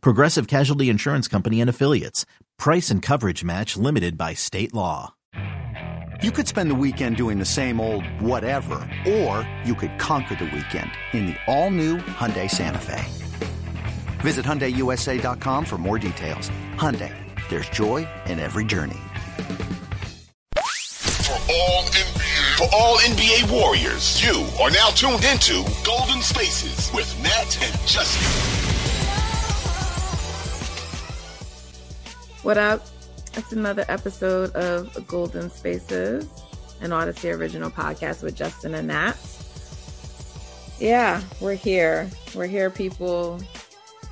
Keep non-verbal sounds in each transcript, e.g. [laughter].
Progressive Casualty Insurance Company and Affiliates. Price and coverage match limited by state law. You could spend the weekend doing the same old whatever, or you could conquer the weekend in the all-new Hyundai Santa Fe. Visit HyundaiUSA.com for more details. Hyundai, there's joy in every journey. For all NBA, for all NBA warriors, you are now tuned into Golden Spaces with Nat and Justin. What up? It's another episode of Golden Spaces, an Odyssey original podcast with Justin and Nat. Yeah, we're here. We're here, people.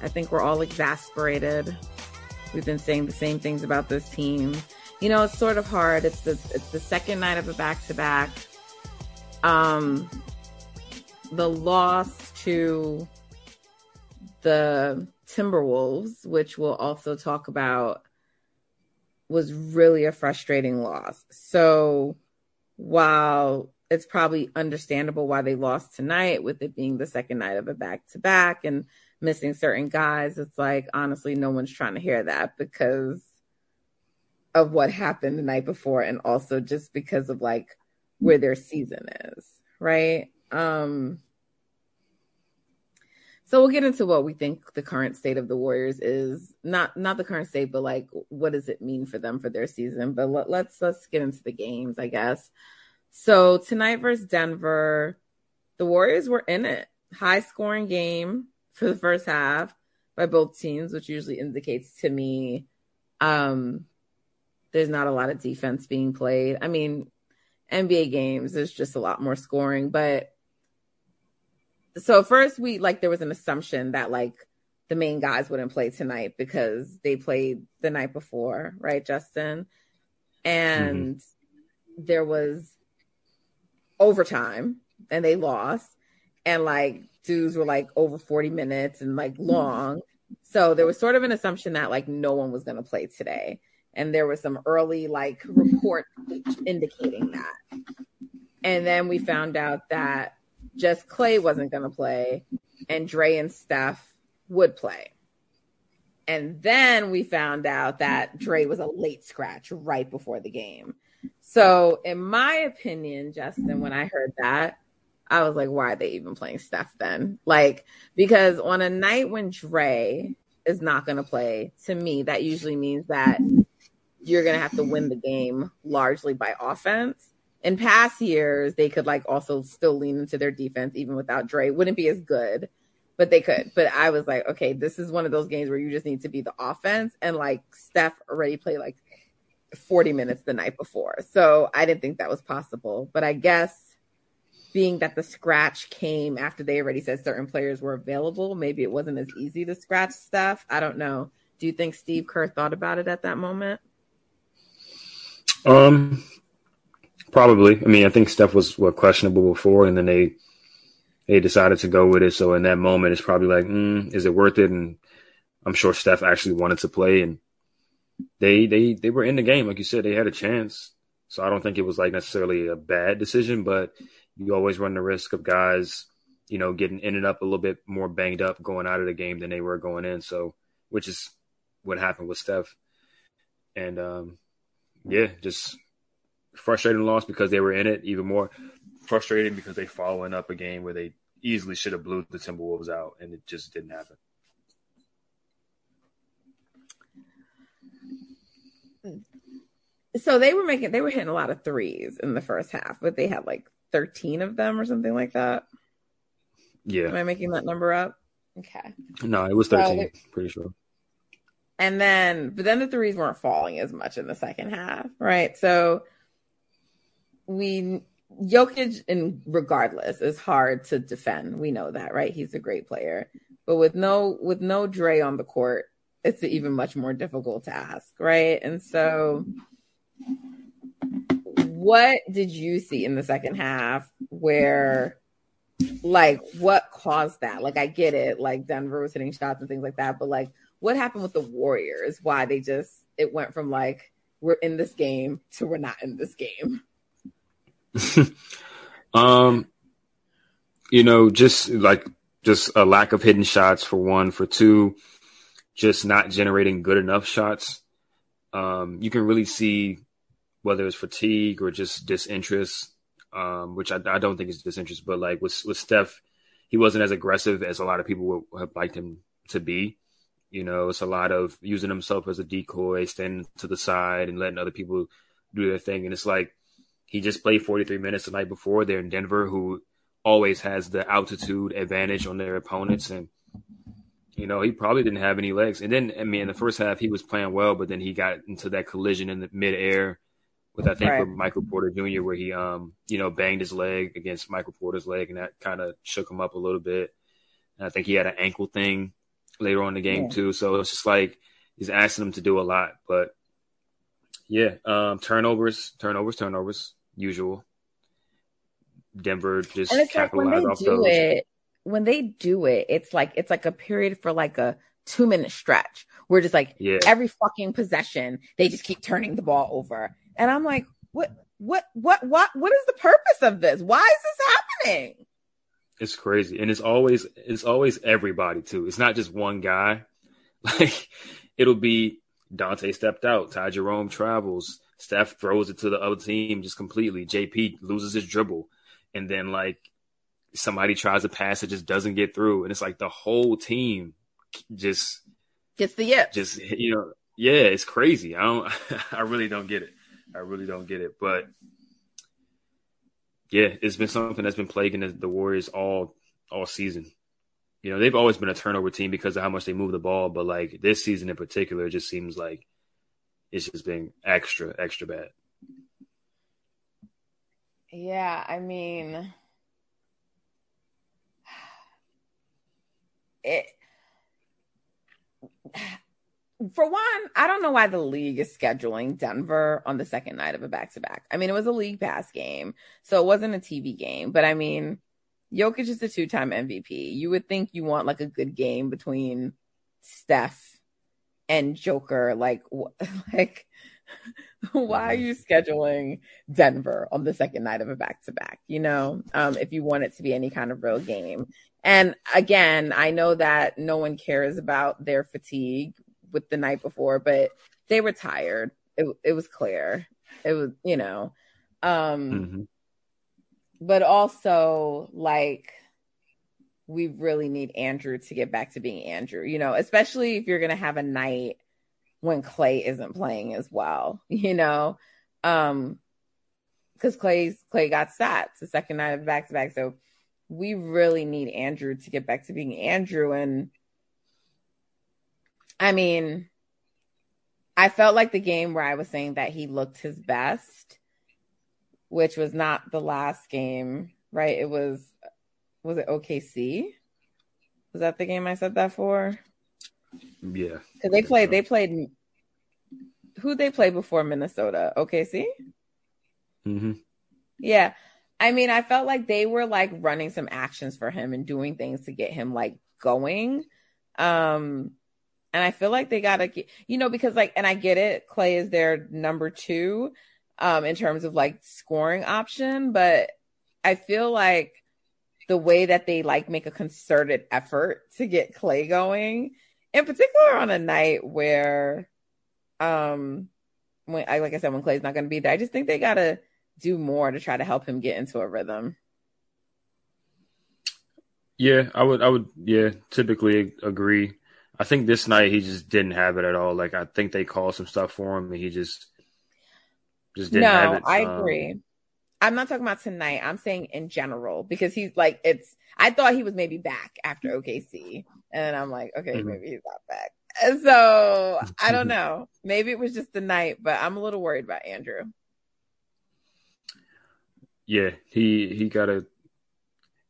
I think we're all exasperated. We've been saying the same things about this team. You know, it's sort of hard. It's the it's the second night of a back to back. Um, the loss to the Timberwolves, which we'll also talk about was really a frustrating loss. So while it's probably understandable why they lost tonight with it being the second night of a back to back and missing certain guys, it's like honestly, no one's trying to hear that because of what happened the night before and also just because of like where their season is, right? Um so we'll get into what we think the current state of the Warriors is. Not not the current state, but like what does it mean for them for their season? But let, let's let's get into the games, I guess. So tonight versus Denver, the Warriors were in it. High scoring game for the first half by both teams, which usually indicates to me um there's not a lot of defense being played. I mean, NBA games, there's just a lot more scoring, but so first we like there was an assumption that like the main guys wouldn't play tonight because they played the night before, right, Justin? And mm-hmm. there was overtime and they lost. And like dudes were like over 40 minutes and like long. So there was sort of an assumption that like no one was gonna play today. And there was some early like report indicating that. And then we found out that just Klay wasn't going to play, and Dre and Steph would play. And then we found out that Dre was a late scratch right before the game. So, in my opinion, Justin, when I heard that, I was like, why are they even playing Steph then? Like, because on a night when Dre is not going to play, to me, that usually means that you're going to have to win the game largely by offense in past years, they could like also still lean into their defense even without Dre. Wouldn't be as good, but they could. But I was like, okay, this is one of those games where you just need to be the offense. And like Steph already played like 40 minutes the night before. So I didn't think that was possible. But I guess being that the scratch came after they already said certain players were available, maybe it wasn't as easy to scratch Steph. I don't know. Do you think Steve Kerr thought about it at that moment? Um, Probably. I mean, I think Steph was what questionable before, and then they they decided to go with it. So in that moment, it's probably like, mm, is it worth it? And I'm sure Steph actually wanted to play, and they they they were in the game, like you said, they had a chance. So I don't think it was like necessarily a bad decision, but you always run the risk of guys, you know, getting ended up a little bit more banged up going out of the game than they were going in. So, which is what happened with Steph. And um, yeah, just frustrating loss because they were in it. Even more frustrating because they following up a game where they easily should have blew the Timberwolves out, and it just didn't happen. So they were making they were hitting a lot of threes in the first half, but they had like 13 of them or something like that. Yeah. Am I making that number up? Okay. No, it was 13, so, pretty sure. And then but then the threes weren't falling as much in the second half, right? So we Jokic, and regardless, is hard to defend. We know that, right? He's a great player, but with no with no Dre on the court, it's even much more difficult task, right? And so, what did you see in the second half where, like, what caused that? Like, I get it, like Denver was hitting shots and things like that, but like, what happened with the Warriors? Why they just it went from like we're in this game to we're not in this game. [laughs] um, you know, just like just a lack of hidden shots for one, for two, just not generating good enough shots. Um, you can really see whether it's fatigue or just disinterest, um, which I, I, don't think is disinterest, but like with with Steph, he wasn't as aggressive as a lot of people would have liked him to be. You know, it's a lot of using himself as a decoy, standing to the side and letting other people do their thing. And it's like he just played 43 minutes the night before. They're in Denver, who always has the altitude advantage on their opponents. And, you know, he probably didn't have any legs. And then, I mean, in the first half, he was playing well, but then he got into that collision in the midair with, I think, right. with Michael Porter Jr., where he, um, you know, banged his leg against Michael Porter's leg, and that kind of shook him up a little bit. And I think he had an ankle thing later on in the game yeah. too. So it's just like he's asking them to do a lot. But yeah, um, turnovers, turnovers, turnovers, usual. Denver just and it's like when they do those. it. When they do it, it's like it's like a period for like a two minute stretch. We're just like yeah. every fucking possession, they just keep turning the ball over, and I'm like, what, what, what, what, what is the purpose of this? Why is this happening? It's crazy, and it's always it's always everybody too. It's not just one guy. [laughs] Like it'll be Donte stepped out, Ty Jerome travels, Steph throws it to the other team just completely. GP loses his dribble, and then like somebody tries to pass it, just doesn't get through, and it's like the whole team just gets the yip. Just you know, yeah, it's crazy. I don't, [laughs] I really don't get it. I really don't get it, but yeah, it's been something that's been plaguing the, the Warriors all all season. You know, they've always been a turnover team because of how much they move the ball, but like this season in particular, it just seems like it's just been extra, extra bad. Yeah, I mean, it for one, I don't know why the league is scheduling Denver on the second night of a back to back. I mean, it was a league pass game, so it wasn't a TV game, but I mean, Jokic is a two time MVP. You would think you want like a good game between Steph and Joker. Like, [laughs] like, why are you scheduling Denver on the second night of a back to back? You know, um, if you want it to be any kind of real game. And again, I know that no one cares about their fatigue with the night before, but they were tired. It it was clear. It was, you know. Um mm-hmm. but also like we really need Andrew to get back to being Andrew, you know, especially if you're going to have a night when Klay isn't playing as well, [laughs] you know. Um cuz Klay's Klay got sats the second night of back to back. So we really need Andrew to get back to being Andrew and I mean, I felt like the game where I was saying that he looked his best, which was not the last game, right? It was was it OKC? Was that the game I said that for? Yeah. Cuz they played they played who they played before Minnesota? OKC? Mhm. Yeah. I mean, I felt like they were like running some actions for him and doing things to get him like going. Um and I feel like they got to, you know, because like, and I get it, Klay is their number two um, in terms of like scoring option, but I feel like the way that they like make a concerted effort to get Klay going, in particular on a night where, um, when I like I said, when Klay's not going to be there, I just think they got to do more to try to help him get into a rhythm. Yeah, I would, I would, yeah, typically agree. I think this night he just didn't have it at all. Like I think they called some stuff for him and he just just didn't no, have it. I um, agree. I'm not talking about tonight. I'm saying in general because he's like it's I thought he was maybe back after OKC. And I'm like, okay, mm-hmm. maybe he's not back. So I don't [laughs] know. Maybe it was just the night, but I'm a little worried about Andrew. Yeah, he he got a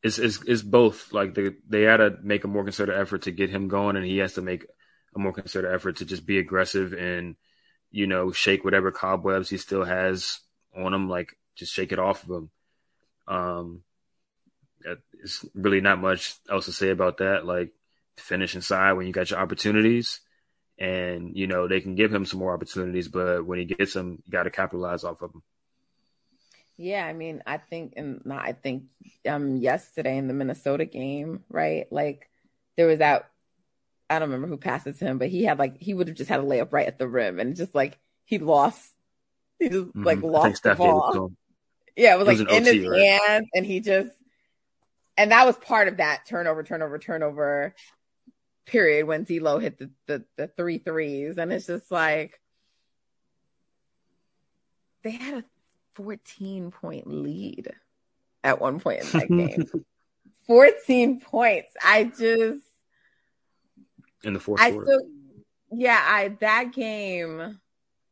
it's, it's, it's both. Like they they had to make a more concerted effort to get him going, and he has to make a more concerted effort to just be aggressive and you know shake whatever cobwebs he still has on him, like just shake it off of him. Um, it's really not much else to say about that. Like finish inside when you got your opportunities, and you know they can give him some more opportunities, but when he gets them, you got to capitalize off of them. Yeah, I mean, I think, and not, I think, um, yesterday in the Minnesota game, right? Like, there was that. I don't remember who passed it to him, but he had like he would have just had a layup right at the rim, and just like he lost, he just mm-hmm. like lost the ball. Yeah, it was it like in OT, his right? hands, and he just, and that was part of that turnover, turnover, turnover period when D'Lo hit the, the the three threes, and it's just like they had a 14 point lead at one point in that [laughs] game. 14 points. I just in the fourth I quarter. Still, yeah, I that game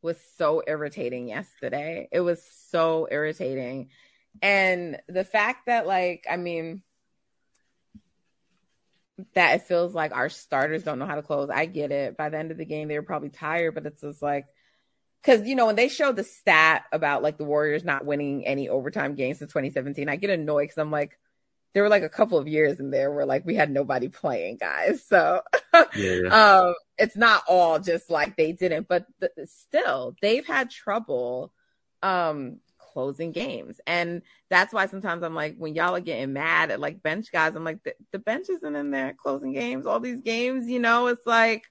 was so irritating yesterday. It was so irritating. And the fact that like, I mean, that it feels like our starters don't know how to close. I get it. By the end of the game, they were probably tired, but it's just like because you know when they show the stat about like the Warriors not winning any overtime games since 2017, I get annoyed because I'm like, there were like a couple of years in there where like we had nobody playing, guys. So [laughs] yeah, um, it's not all just like they didn't, but th- still they've had trouble um closing games, and that's why sometimes I'm like when y'all are getting mad at like bench guys, I'm like the, the bench isn't in there closing games. All these games, you know, it's like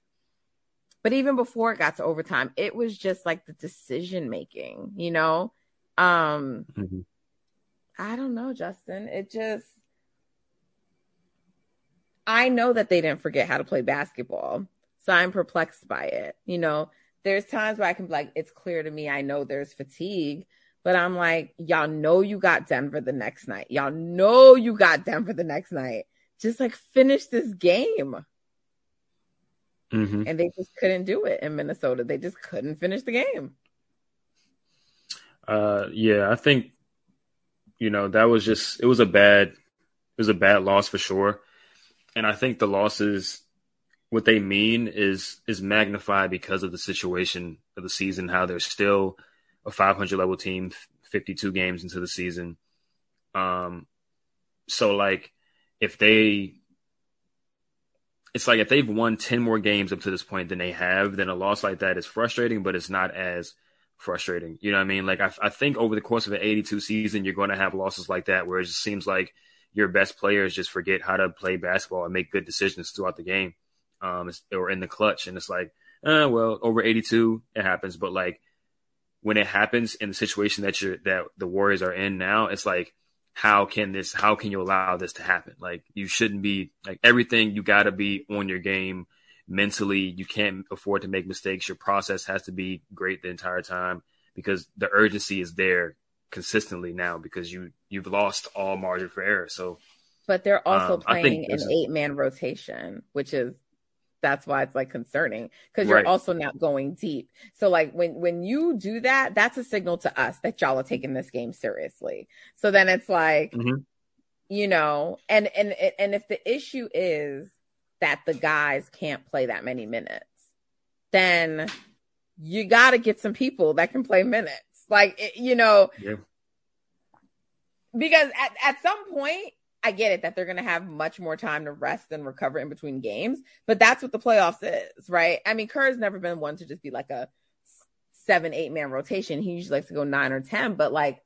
but even before it got to overtime, it was just like the decision making, you know? Um mm-hmm. I don't know, Justin. It just I know that they didn't forget how to play basketball. So I'm perplexed by it. You know, there's times where I can be like, it's clear to me, I know there's fatigue, but I'm like, y'all know you got Denver the next night. Y'all know you got Denver the next night. Just like finish this game. Mm-hmm. And they just couldn't do it in Minnesota. They just couldn't finish the game. Uh, yeah, I think you know that was just it was a bad it was a bad loss for sure, and I think the losses what they mean is is magnified because of the situation of the season, how they're still a 500 level team, 52 games into the season. Um, so like if they it's like if they've won 10 more games up to this point than they have, then a loss like that is frustrating, but it's not as frustrating. You know what I mean? Like, I, I think over the course of an 82 season, you're going to have losses like that where it just seems like your best players just forget how to play basketball and make good decisions throughout the game um, or in the clutch. And it's like, uh, well, over 82, it happens. But like when it happens in the situation that you're, that the Warriors are in now, it's like, how can this how can you allow this to happen like you shouldn't be like everything you got to be on your game mentally you can't afford to make mistakes your process has to be great the entire time because the urgency is there consistently now because you you've lost all margin for error so but they're also um, playing an eight man rotation which is that's why it's like concerning because you're right. also not going deep. So like when when you do that, that's a signal to us that y'all are taking this game seriously. So then it's like, mm-hmm. you know, and and and if the issue is that the guys can't play that many minutes, then you got to get some people that can play minutes. Like you know, yeah. because at at some point I get it that they're going to have much more time to rest and recover in between games, but that's what the playoffs is, right? I mean, Kerr's never been one to just be like a seven, eight man rotation. He usually likes to go nine or 10, but like,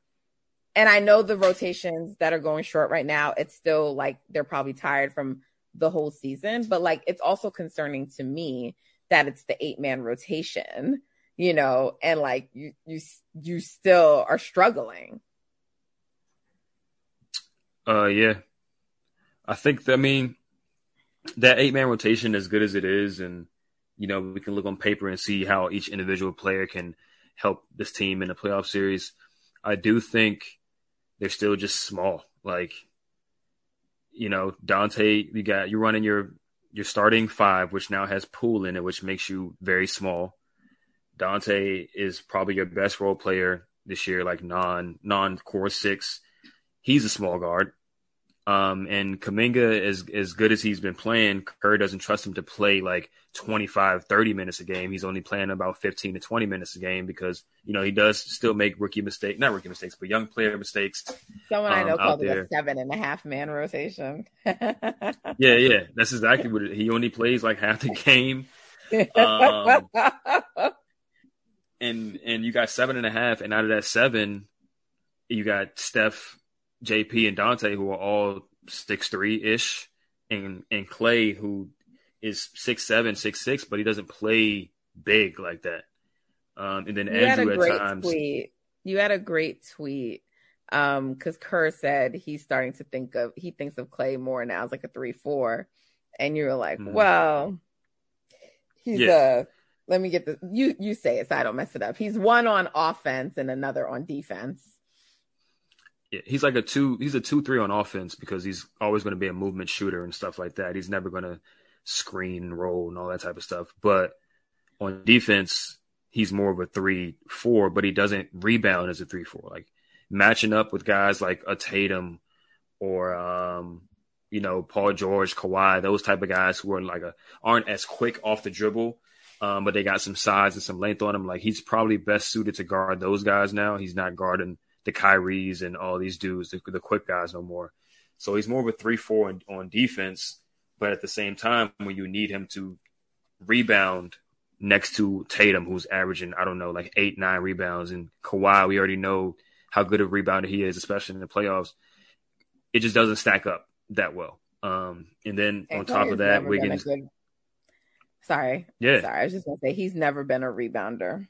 and I know the rotations that are going short right now, it's still like they're probably tired from the whole season, but like it's also concerning to me that it's the eight man rotation, you know, and like you, you, you still are struggling. Uh, yeah. I think, I mean, that eight man rotation, as good as it is, and, you know, we can look on paper and see how each individual player can help this team in the playoff series. I do think they're still just small. Like, you know, Donte, you got, you're running your, your starting five, which now has Poole in it, which makes you very small. Donte is probably your best role player this year, like non non core six he's a small guard. Um, and Kuminga, as as good as he's been playing, Kerr doesn't trust him to play like 25, 30 minutes a game. He's only playing about 15 to 20 minutes a game because, you know, he does still make rookie mistakes, not rookie mistakes, but young player mistakes. Someone um, I know called it a seven and a half man rotation. [laughs] yeah, yeah. That's exactly what it, he only plays like half the game. [laughs] Um, [laughs] and and you got seven and a half, and out of that seven, you got Steph, GP, and Donte, who are all six three ish, and and Klay, who is six seven, six six, but he doesn't play big like that. Um, and then you Andrew at times. Tweet. You had a great tweet um because Kerr said he's starting to think of he thinks of Klay more now as like a three four, and you were like, mm. well, he's yeah. a let me get the you you say it so I don't mess it up. He's one on offense and another on defense. Yeah, he's like a two he's a two three on offense because he's always going to be a movement shooter and stuff like that. He's never going to screen and roll and all that type of stuff. But on defense, he's more of a three four, but he doesn't rebound as a three four. Like matching up with guys like a Tatum or um, you know, Paul George, Kawhi, those type of guys who are like a aren't as quick off the dribble um, but they got some size and some length on him. Like he's probably best suited to guard those guys now. He's not guarding the Kyries and all these dudes, the, the quick guys no more. So he's more of a three four on, on defense, but at the same time, when you need him to rebound next to Tatum, who's averaging I don't know like eight nine rebounds, and Kawhi, we already know how good of a rebounder he is, especially in the playoffs. It just doesn't stack up that well. Um, and then and on top of that, Wiggins. Good, Sorry. Yeah. Sorry. I was just going to say he's never been a rebounder.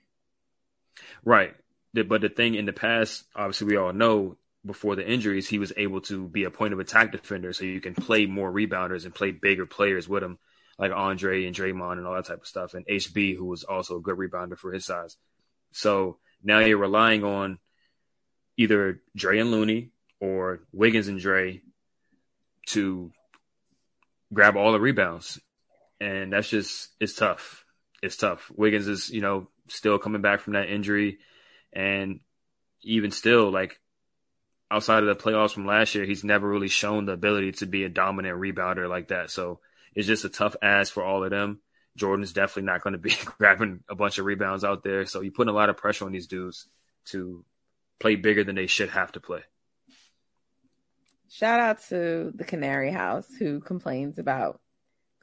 Right. But the thing in the past, obviously, we all know before the injuries, he was able to be a point of attack defender. So you can play more rebounders and play bigger players with him, like Andre and Draymond and all that type of stuff. And HB, who was also a good rebounder for his size. So now you're relying on either Dre and Looney or Wiggins and Dre to grab all the rebounds and that's just it's tough. It's tough. Wiggins is you know still coming back from that injury, and even still, like outside of the playoffs from last year, he's never really shown the ability to be a dominant rebounder like that. So it's just a tough ask for all of them. Jordan's definitely not going to be [laughs] grabbing a bunch of rebounds out there. So you're putting a lot of pressure on these dudes to play bigger than they should have to play. Shout out to the Canary House who complains about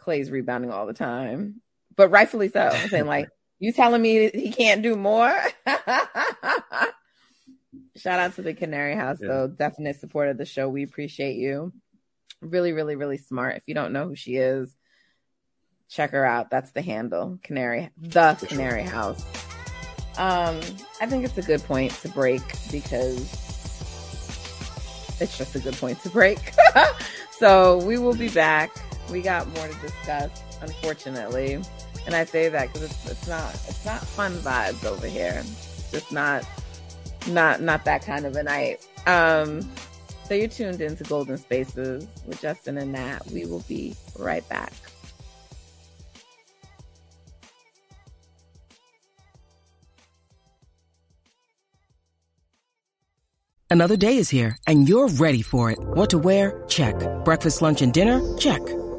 Klay's rebounding all the time, but rightfully so. I'm saying like, you telling me he can't do more? [laughs] Shout out to the Canary House yeah. though, definite support of the show. We appreciate you. Really, really, really smart. If you don't know who she is, check her out. That's the handle, Canary, the Canary House. Um, I think it's a good point to break because it's just a good point to break. [laughs] so we will be back we got more to discuss, unfortunately. And I say that because it's, it's not it's not fun vibes over here. It's just not not not that kind of a night. Um, so you're tuned into Golden Spaces with Justin and Nat. We will be right back. Another day is here, and you're ready for it. What to wear? Check. Breakfast, lunch, and dinner? Check.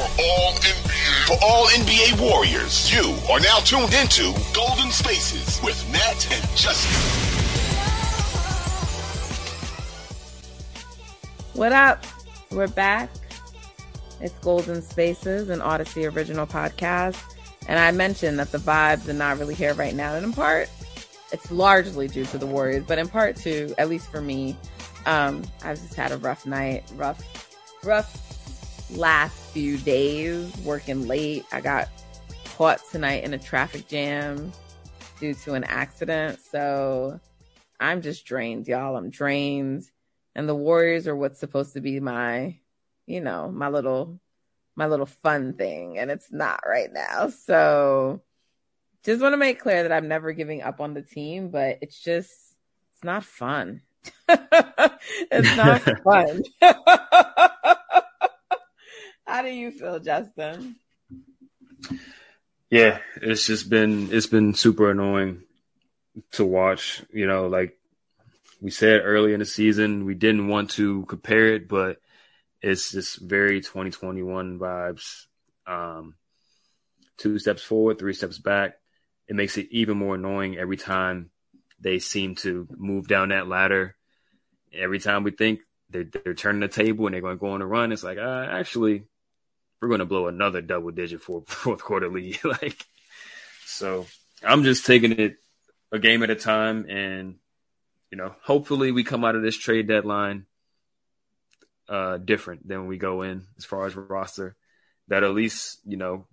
All NBA, for all NBA Warriors. You are now tuned into Golden Spaces with Nat and Justin. What up? We're back. It's Golden Spaces, an Odyssey original podcast. And I mentioned that the vibes are not really here right now. And in part, it's largely due to the Warriors, but in part too, at least for me, um, I've just had a rough night, rough, rough last few days working late. I got caught tonight in a traffic jam due to an accident. So I'm just drained, y'all. I'm drained. And the Warriors are what's supposed to be my, you know, my little my little fun thing. And it's not right now. So just want to make clear that I'm never giving up on the team, but it's just it's not fun. [laughs] it's not [laughs] fun. [laughs] How do you feel, Justin? Yeah, it's just been it's been super annoying to watch. You know, like we said early in the season, we didn't want to compare it, but it's just very 2021 vibes. Um, two steps forward, three steps back. It makes it even more annoying every time they seem to move down that ladder. Every time we think they're, they're turning the table and they're going to go on a run, it's like, uh, actually, we're going to blow another double digit for [laughs] fourth quarter lead. [laughs] like, so I'm just taking it a game at a time. And, you know, hopefully we come out of this trade deadline uh, different than we go in as far as roster. That at least, you know,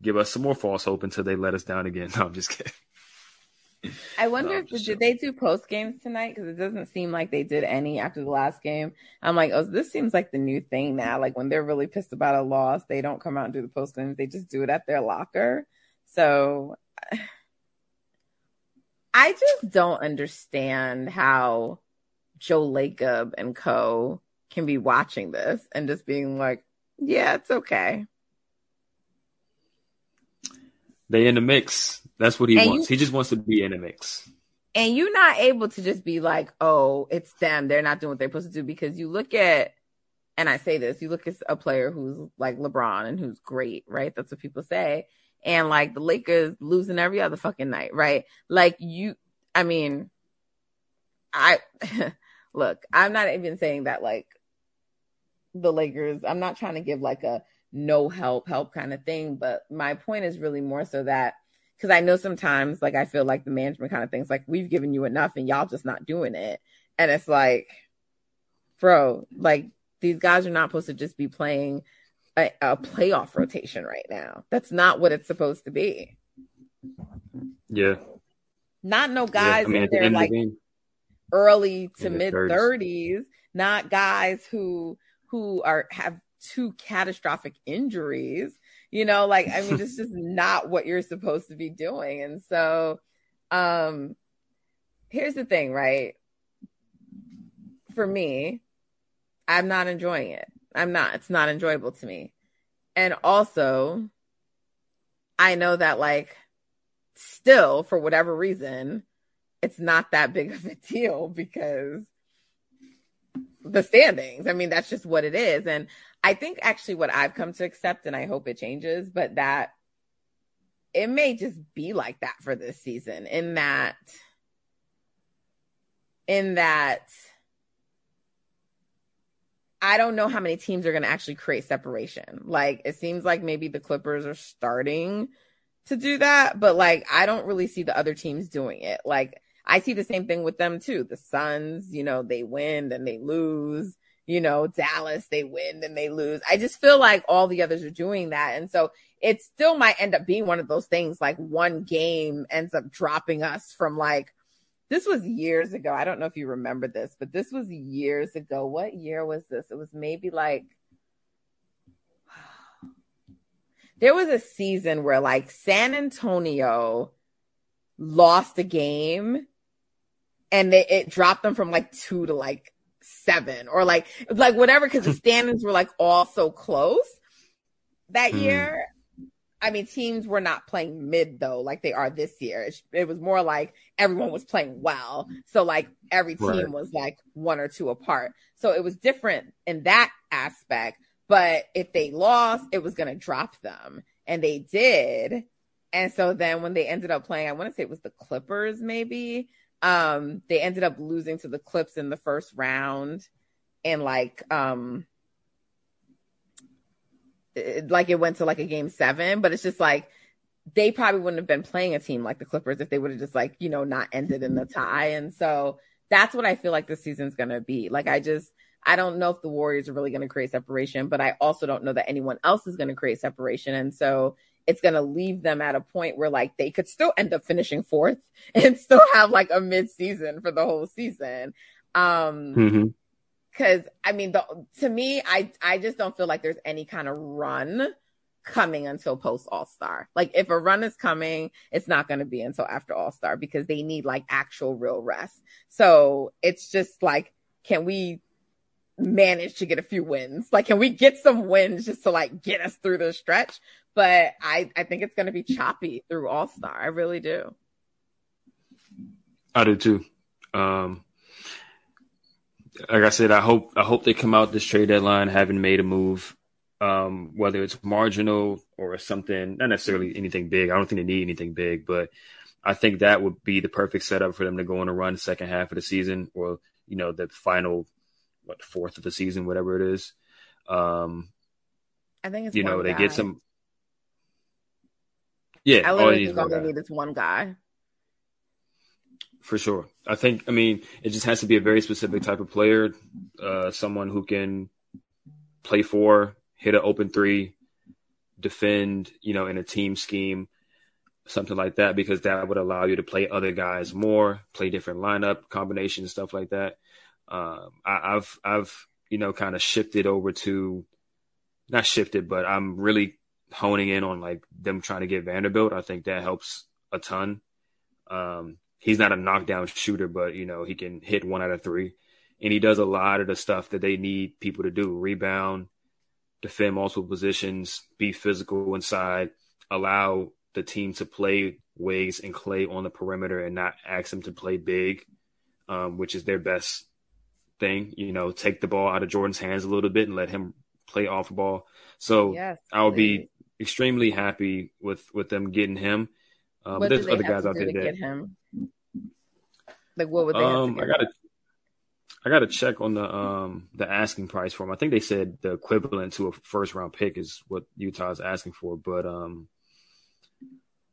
give us some more false hope until they let us down again. [laughs] No, I'm just kidding. I wonder no, if did they do post games tonight because it doesn't seem like they did any after the last game. I'm like, oh, this seems like the new thing now. Like when they're really pissed about a loss, they don't come out and do the post games; they just do it at their locker. So [sighs] I just don't understand how Joe Lacob and Co. can be watching this and just being like, yeah, it's okay. They in the mix. That's what he and wants. You, he just wants to be in a mix. And you're not able to just be like, oh, it's them. They're not doing what they're supposed to do because you look at, and I say this, you look at a player who's like LeBron and who's great, right? That's what people say. And like the Lakers losing every other fucking night, right? Like you, I mean, I [laughs] look, I'm not even saying that like the Lakers, I'm not trying to give like a no help, help kind of thing. But my point is really more so that because I know sometimes like I feel like the management kind of things like we've given you enough and y'all just not doing it. And it's like, bro, like these guys are not supposed to just be playing a, a playoff rotation right now. That's not what it's supposed to be. Yeah. Not no guys yeah, I mean, they're like the early to mid thirties, not guys who who are have two catastrophic injuries. You know, like I mean, it's just not what you're supposed to be doing. And so, um, here's the thing, right? For me, I'm not enjoying it. I'm not. It's not enjoyable to me. And also, I know that like still for whatever reason, it's not that big of a deal because the standings. I mean, that's just what it is. And I think actually what I've come to accept, and I hope it changes, but that it may just be like that for this season in that, in that, I don't know how many teams are going to actually create separation. Like, it seems like maybe the Clippers are starting to do that, but like, I don't really see the other teams doing it. Like, I see the same thing with them too. The Suns, you know, they win and they lose. You know, Dallas, they win and they lose. I just feel like all the others are doing that. And so it still might end up being one of those things like one game ends up dropping us from like, this was years ago. I don't know if you remember this, but this was years ago. What year was this? It was maybe like, [sighs] there was a season where like San Antonio lost a game and they, it dropped them from like two to like seven or like like whatever because the [laughs] standings were like all so close that mm. year. I mean, teams were not playing mid though, like they are this year. It, it was more like everyone was playing well. So like every team right. was like one or two apart. So it was different in that aspect. But if they lost, it was going to drop them. And they did. And so then when they ended up playing, I want to say it was the Clippers, maybe. Um, they ended up losing to the Clips in the first round, and like um, it, like it went to like a game seven, but it's just like they probably wouldn't have been playing a team like the Clippers if they would have just like, you know, not ended in the tie. And so that's what I feel like this season's to be. Like, I just, I don't know if the Warriors are really going to create separation, but I also don't know that anyone else is going to create separation. And so it's going to leave them at a point where like they could still end up finishing fourth [laughs] and still have like a mid season for the whole season. Um, mm-hmm because I mean, the, to me, I I just don't feel like there's any kind of run coming until post All Star. Like if a run is coming, it's not going to be until after All Star because they need like actual real rest. So it's just like, can we manage to get a few wins? Like, can we get some wins just to like get us through the stretch? But I, I think it's going to be choppy through All Star. I really do. I do too. Um, like I said, I hope I hope they come out this trade deadline having made a move, um, whether it's marginal or something, not necessarily anything big. I don't think they need anything big, but I think that would be the perfect setup for them to go on a run second half of the season, or you know the final what fourth of the season, whatever it is. Um, I think it's you know they guy. get some. Yeah, I literally think need is one guy. For sure, I think. I mean, it just has to be a very specific type of player, uh, someone who can play four, hit an open three, defend. You know, in a team scheme, something like that, because that would allow you to play other guys more, play different lineup combinations, stuff like that. Um, I, I've I've you know kind of shifted over to not shifted, but I'm really honing in on like them trying to get Vanderbilt. I think that helps a ton. Um, he's not a knockdown shooter, but you know he can hit one out of three, and he does a lot of the stuff that they need people to do: rebound, defend multiple positions, be physical inside, allow the team to play Wiggs and Klay on the perimeter, and not ask them to play big, um, which is their best thing. You know, take the ball out of Jordan's hands a little bit and let him play off the ball. So yes, I would be extremely happy with with them getting him. Um, but there's other guys out there that get him. Like what would they? Um, I gotta, I gotta check on the um the asking price for him. I think they said the equivalent to a first round pick is what Utah is asking for. But um,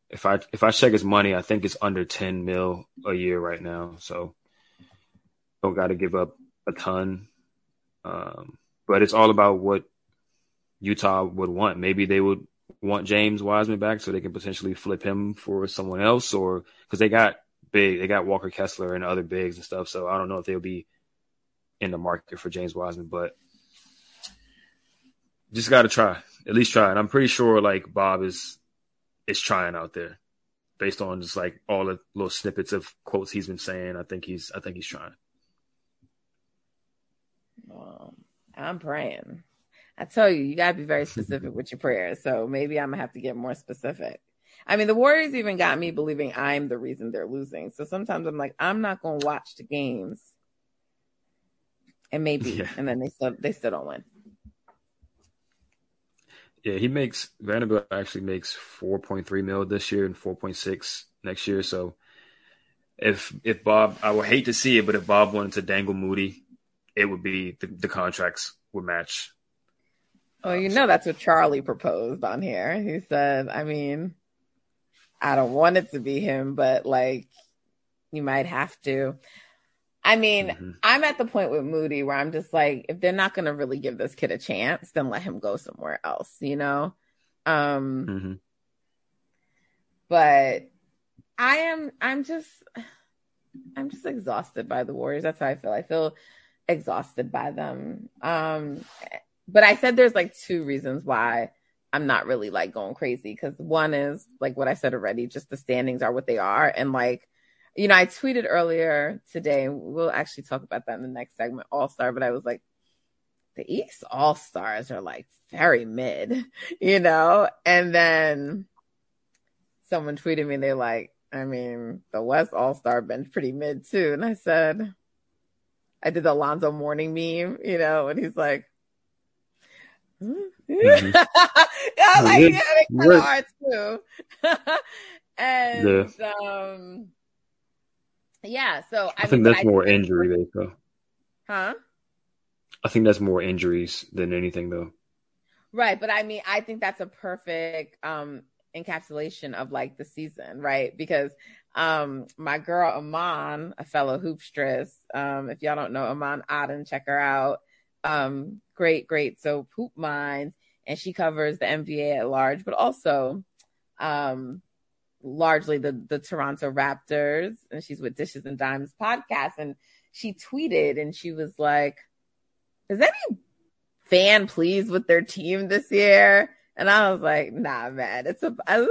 if I if I check his money, I think it's under ten mil a year right now. So don't got to give up a ton. Um, but it's all about what Utah would want. Maybe they would want James Wiseman back so they can potentially flip him for someone else, or because they got big, they got Walker Kessler and other bigs and stuff. So I don't know if they'll be in the market for James Wiseman, but just got to try, at least try. And I'm pretty sure like Bob is is trying out there, based on just like all the little snippets of quotes he's been saying. I think he's I think he's trying. Um, I'm praying. I tell you, you gotta be very specific with your prayers. So maybe I'm gonna have to get more specific. I mean, the Warriors even got me believing I'm the reason they're losing. So sometimes I'm like, I'm not gonna watch the games, and maybe, yeah. and then they still they still don't win. Yeah, he makes Vanderbilt actually makes 4.3 mil this year and 4.6 next year. So if if Bob, I would hate to see it, but if Bob wanted to dangle Moody it would be the, the contracts would match. Oh, you know that's what Charlie proposed on here. He said, I mean, I don't want it to be him, but like you might have to. I mean, mm-hmm. I'm at the point with Moody where I'm just like, if they're not going to really give this kid a chance, then let him go somewhere else, you know? Um, mm-hmm. But I am, I'm just, I'm just exhausted by the Warriors. That's how I feel. I feel exhausted by them. Um, but I said there's like two reasons why I'm not really like going crazy. Cause one is like what I said already, just the standings are what they are. And like, you know, I tweeted earlier today, we'll actually talk about that in the next segment, All Star, but I was like, the East All Stars are like very mid, [laughs] you know? And then someone tweeted me, they're like, I mean, the West All Star been pretty mid too. And I said, I did the Alonzo Mourning meme, you know, and he's like, mm-hmm. [laughs] yeah, like yeah, they kind of hard too. [laughs] and yeah. um, yeah, so I, I think that's I more injury though. Huh? I think that's more injuries than anything though. Right, but I mean, I think that's a perfect um encapsulation of like the season, right? Because um my girl Iman, a fellow hoopstress, um, if y'all don't know Iman Aden, check her out. Um, great, great. So Poop Minds, and she covers the NBA at large, but also um largely the the Toronto Raptors, and she's with Dishes and Dimes podcast, and she tweeted and she was like, "Is any fan pleased with their team this year?" And I was like, "Nah, man, it's a, a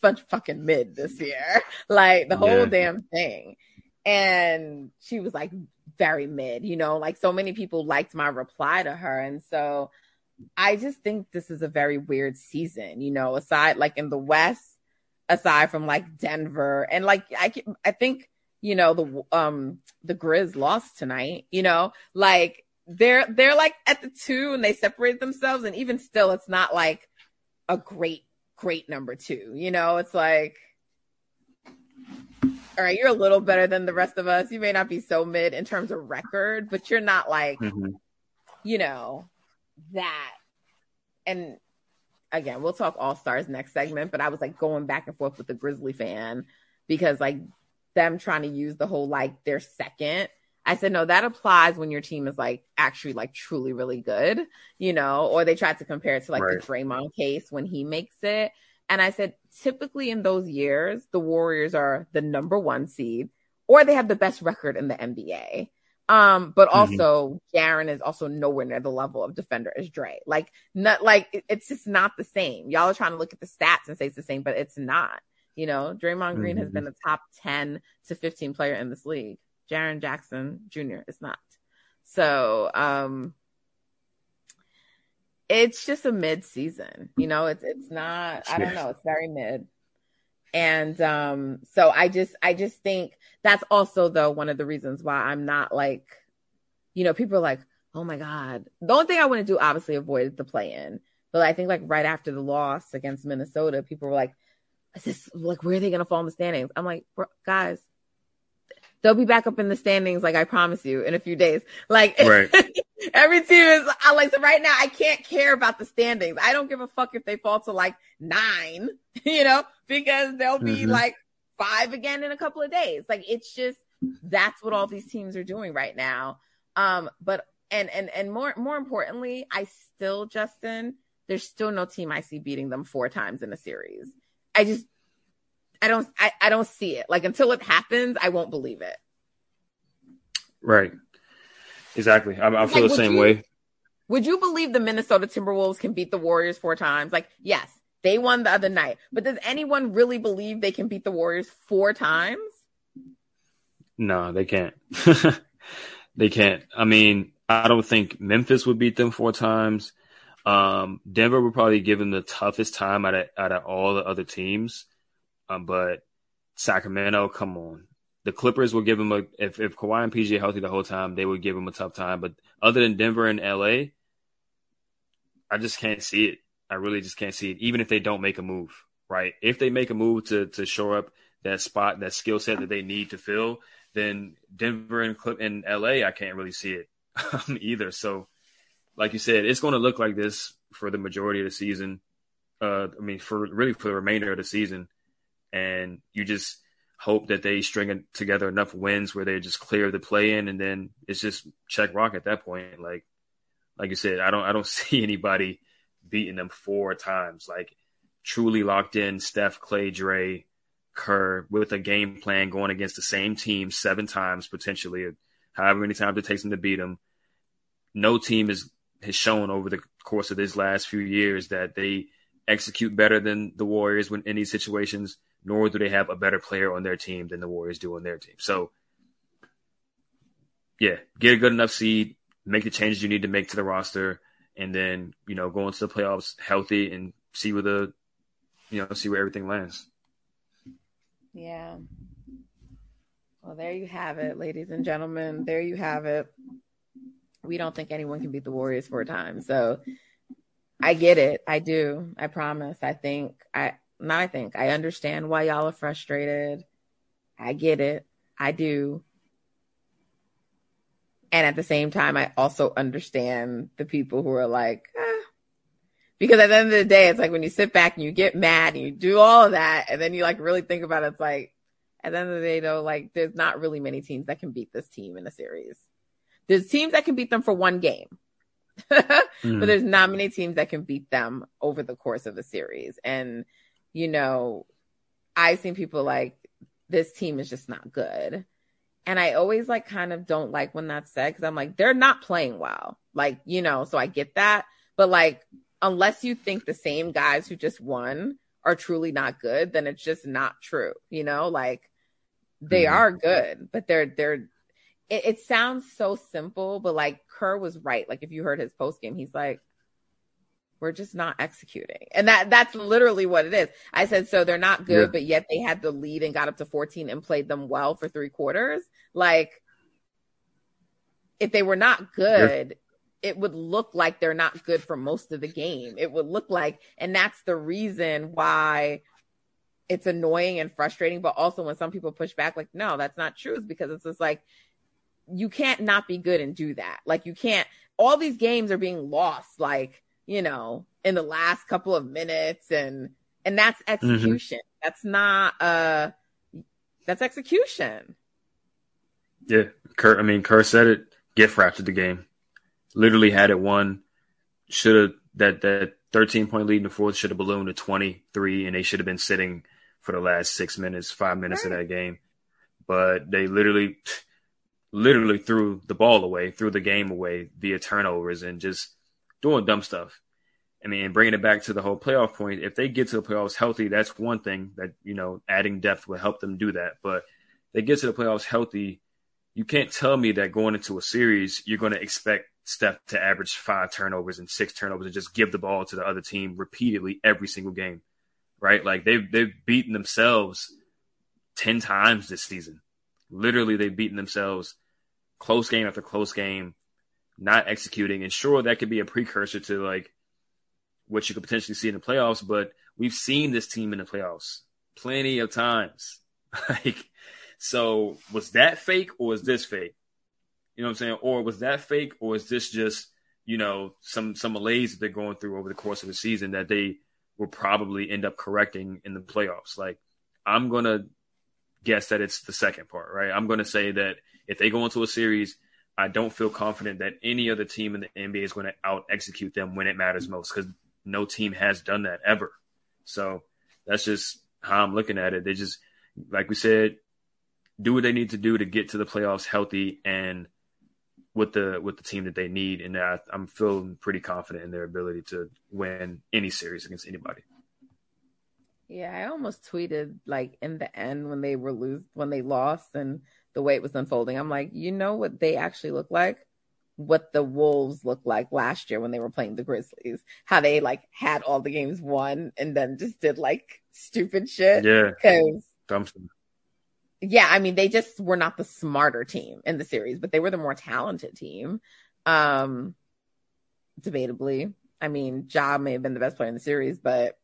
bunch of fucking mid this year, [laughs] like the whole yeah. damn thing." And she was like, very mid, you know, like so many people liked my reply to her, and so. I just think this is a very weird season, you know, aside like in the West, aside from like Denver and like I I think you know the um the Grizz lost tonight, you know, like they're they're like at the two and they separate themselves and even still it's not like a great great number 2, you know, it's like all right, you're a little better than the rest of us. You may not be so mid in terms of record, but you're not like mm-hmm. you know that and again, we'll talk all stars next segment, but I was like going back and forth with the Grizzly fan because like them trying to use the whole like their second. I said, no, that applies when your team is like actually like truly really good, you know, or they tried to compare it to like right. the Draymond case when he makes it. And I said, typically in those years, the Warriors are the number one seed or they have the best record in the NBA. Um, but mm-hmm. also mm-hmm. is also nowhere near the level of defender as Dre. Like not like it's just not the same. Y'all are trying to look at the stats and say it's the same, but it's not. You know, Draymond Green mm-hmm. has been the top 10 to 15 player in this league. Jaren Jackson Jr. is not. So um it's just a mid season. You know, it's it's not I don't know, it's very mid. And um, so I just I just think that's also though one of the reasons why I'm not like, you know, people are like, oh my God. The only thing I want to do obviously avoid the play in. But I think like right after the loss against Minnesota, people were like, is this like where are they gonna fall in the standings? I'm like, guys, they'll be back up in the standings, like I promise you, in a few days. Like right. [laughs] every team is I like so right now I can't care about the standings. I don't give a fuck if they fall to like nine, [laughs] you know, because they'll be mm-hmm. like five again in a couple of days. Like it's just that's what all these teams are doing right now. Um, but and and and more more importantly, I still, Justin, there's still no team I see beating them four times in a series. I just I don't I, I don't see it. Like until it happens, I won't believe it. Right. Exactly. I, I feel like, the same you, way. Would you believe the Minnesota Timberwolves can beat the Warriors four times? Like, yes, they won the other night. But does anyone really believe they can beat the Warriors four times? No, they can't. [laughs] they can't. I mean, I don't think Memphis would beat them four times. Um, Denver would probably give them the toughest time out of out of all the other teams. Um, but Sacramento, come on. The Clippers will give him a if if Kawhi and PG healthy the whole time, they would give him a tough time. But other than Denver and LA, I just can't see it. I really just can't see it. Even if they don't make a move, right? If they make a move to to shore up that spot, that skill set that they need to fill, then Denver and Clip and LA, I can't really see it [laughs] either. So, like you said, it's going to look like this for the majority of the season. Uh, I mean, for really for the remainder of the season and you just hope that they string together enough wins where they just clear the play in, and then it's just check rock at that point. Like, like you said, I don't, I don't [laughs] see anybody beating them four times. Like, truly locked in Steph, Klay, Dre, Kerr with a game plan going against the same team seven times potentially, however many times it takes them to beat them. No team is has shown over the course of this last few years that they execute better than the Warriors when in these situations nor do they have a better player on their team than the Warriors do on their team. So, yeah, get a good enough seed, make the changes you need to make to the roster, and then you know go into the playoffs healthy and see where the you know see where everything lands. Yeah. Well, there you have it, ladies and gentlemen. There you have it. We don't think anyone can beat the Warriors four times. So I get it. I do. I promise. I think I not I think I understand why y'all are frustrated. I get it. I do. And at the same time, I also understand the people who are like, ah. Because at the end of the day, it's like when you sit back and you get mad and you do all of that, and then you like really think about it, it's like at the end of the day, though, like there's not really many teams that can beat this team in a series. There's teams that can beat them for one game, [laughs] mm. but there's not many teams that can beat them over the course of a series. And, you know, I've seen people like, this team is just not good. And I always like kind of don't like when that's said because I'm like, they're not playing well. Like, you know, so I get that. But like, unless you think the same guys who just won are truly not good, then it's just not true. You know, like they mm-hmm. are good, but they're they're it, it sounds so simple, but like Kerr was right. Like if you heard his post game, he's like, we're just not executing. And that that's literally what it is. I said, so they're not good, yeah. but yet they had the lead and got up to 14 and played them well for three quarters. Like if they were not good, yeah. it would look like they're not good for most of the game. It would look like, and that's the reason why it's annoying and frustrating. But also when some people push back, like, no, that's not true, is because it's just like you can't not be good and do that. Like you can't all these games are being lost like, you know, in the last couple of minutes and and that's mm-hmm. execution. Mm-hmm. That's not uh that's execution. Yeah. Kurt I mean Kerr said it, gift wrapped the game. Literally had it won. Should have that that 13 point lead in the fourth should have ballooned to 23 and they should have been sitting for the last six minutes, five minutes right. of that game. But they literally literally threw the ball away, threw the game away via turnovers and just doing dumb stuff. I mean, bringing it back to the whole playoff point, if they get to the playoffs healthy, that's one thing that, you know, adding depth will help them do that. But they get to the playoffs healthy, you can't tell me that going into a series, you're going to expect Steph to average five turnovers and six turnovers and just give the ball to the other team repeatedly every single game, right? Like they've, they've beaten themselves 10 times this season. Literally, they've beaten themselves close game after close game, not executing. And sure, that could be a precursor to like what you could potentially see in the playoffs, but we've seen this team in the playoffs plenty of times. [laughs] like, so was that fake or was this fake? You know what I'm saying? Or was that fake or is this just, you know, some some malaise that they're going through over the course of the season that they will probably end up correcting in the playoffs? Like, I'm gonna guess that it's the second part, right? I'm gonna say that if they go into a series, I don't feel confident that any other team in the NBA is going to out execute them when it matters most because no team has done that ever. So that's just how I'm looking at it. They just, like we said, do what they need to do to get to the playoffs healthy and with the with the team that they need. And I, I'm feeling pretty confident in their ability to win any series against anybody. Yeah, I almost tweeted like in the end when they were lose when they lost and the way it was unfolding. I'm like, you know what they actually look like? What the Wolves looked like last year when they were playing the Grizzlies. How they like had all the games won and then just did like stupid shit. Yeah. Because Dumpster. Yeah, I mean, they just were not the smarter team in the series, but they were the more talented team. Um debatably. I mean, Ja may have been the best player in the series, but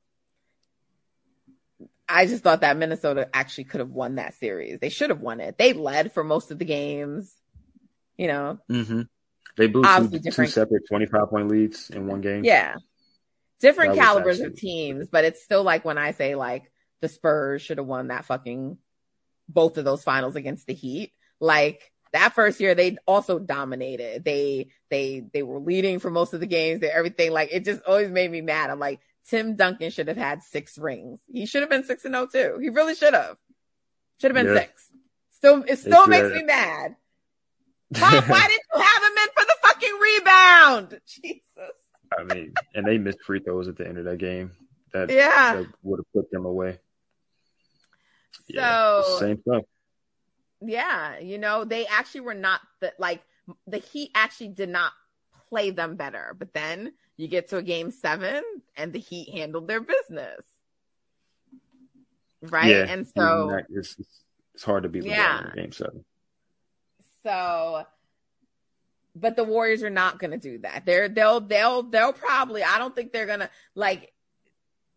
I just thought that Minnesota actually could have won that series. They should have won it. They led for most of the games. You know, mm-hmm. they blew two, two, separate twenty-five point leads in one game. Yeah, different calibers of teams, but it's still like when I say like the Spurs should have won that fucking both of those finals against the Heat. Like that first year, they also dominated. They they they were leading for most of the games. They everything like it just always made me mad. I'm like, Tim Duncan should have had six rings. He should have been six and oh too. He really should have. Should have been yeah. six. Still, it still makes me mad. Why, [laughs] why didn't you have him in for the fucking rebound? [laughs] Jesus. I mean, and they missed free throws at the end of that game. That yeah that would have put them away. So yeah, same stuff. Yeah, you know they actually were not the like the Heat actually did not play them better, but then you get to a game seven and the Heat handled their business. Right. Yeah, and so it's, it's hard to be yeah. game seven. So but the Warriors are not going to do that. They're they'll they'll they'll probably I don't think they're going to like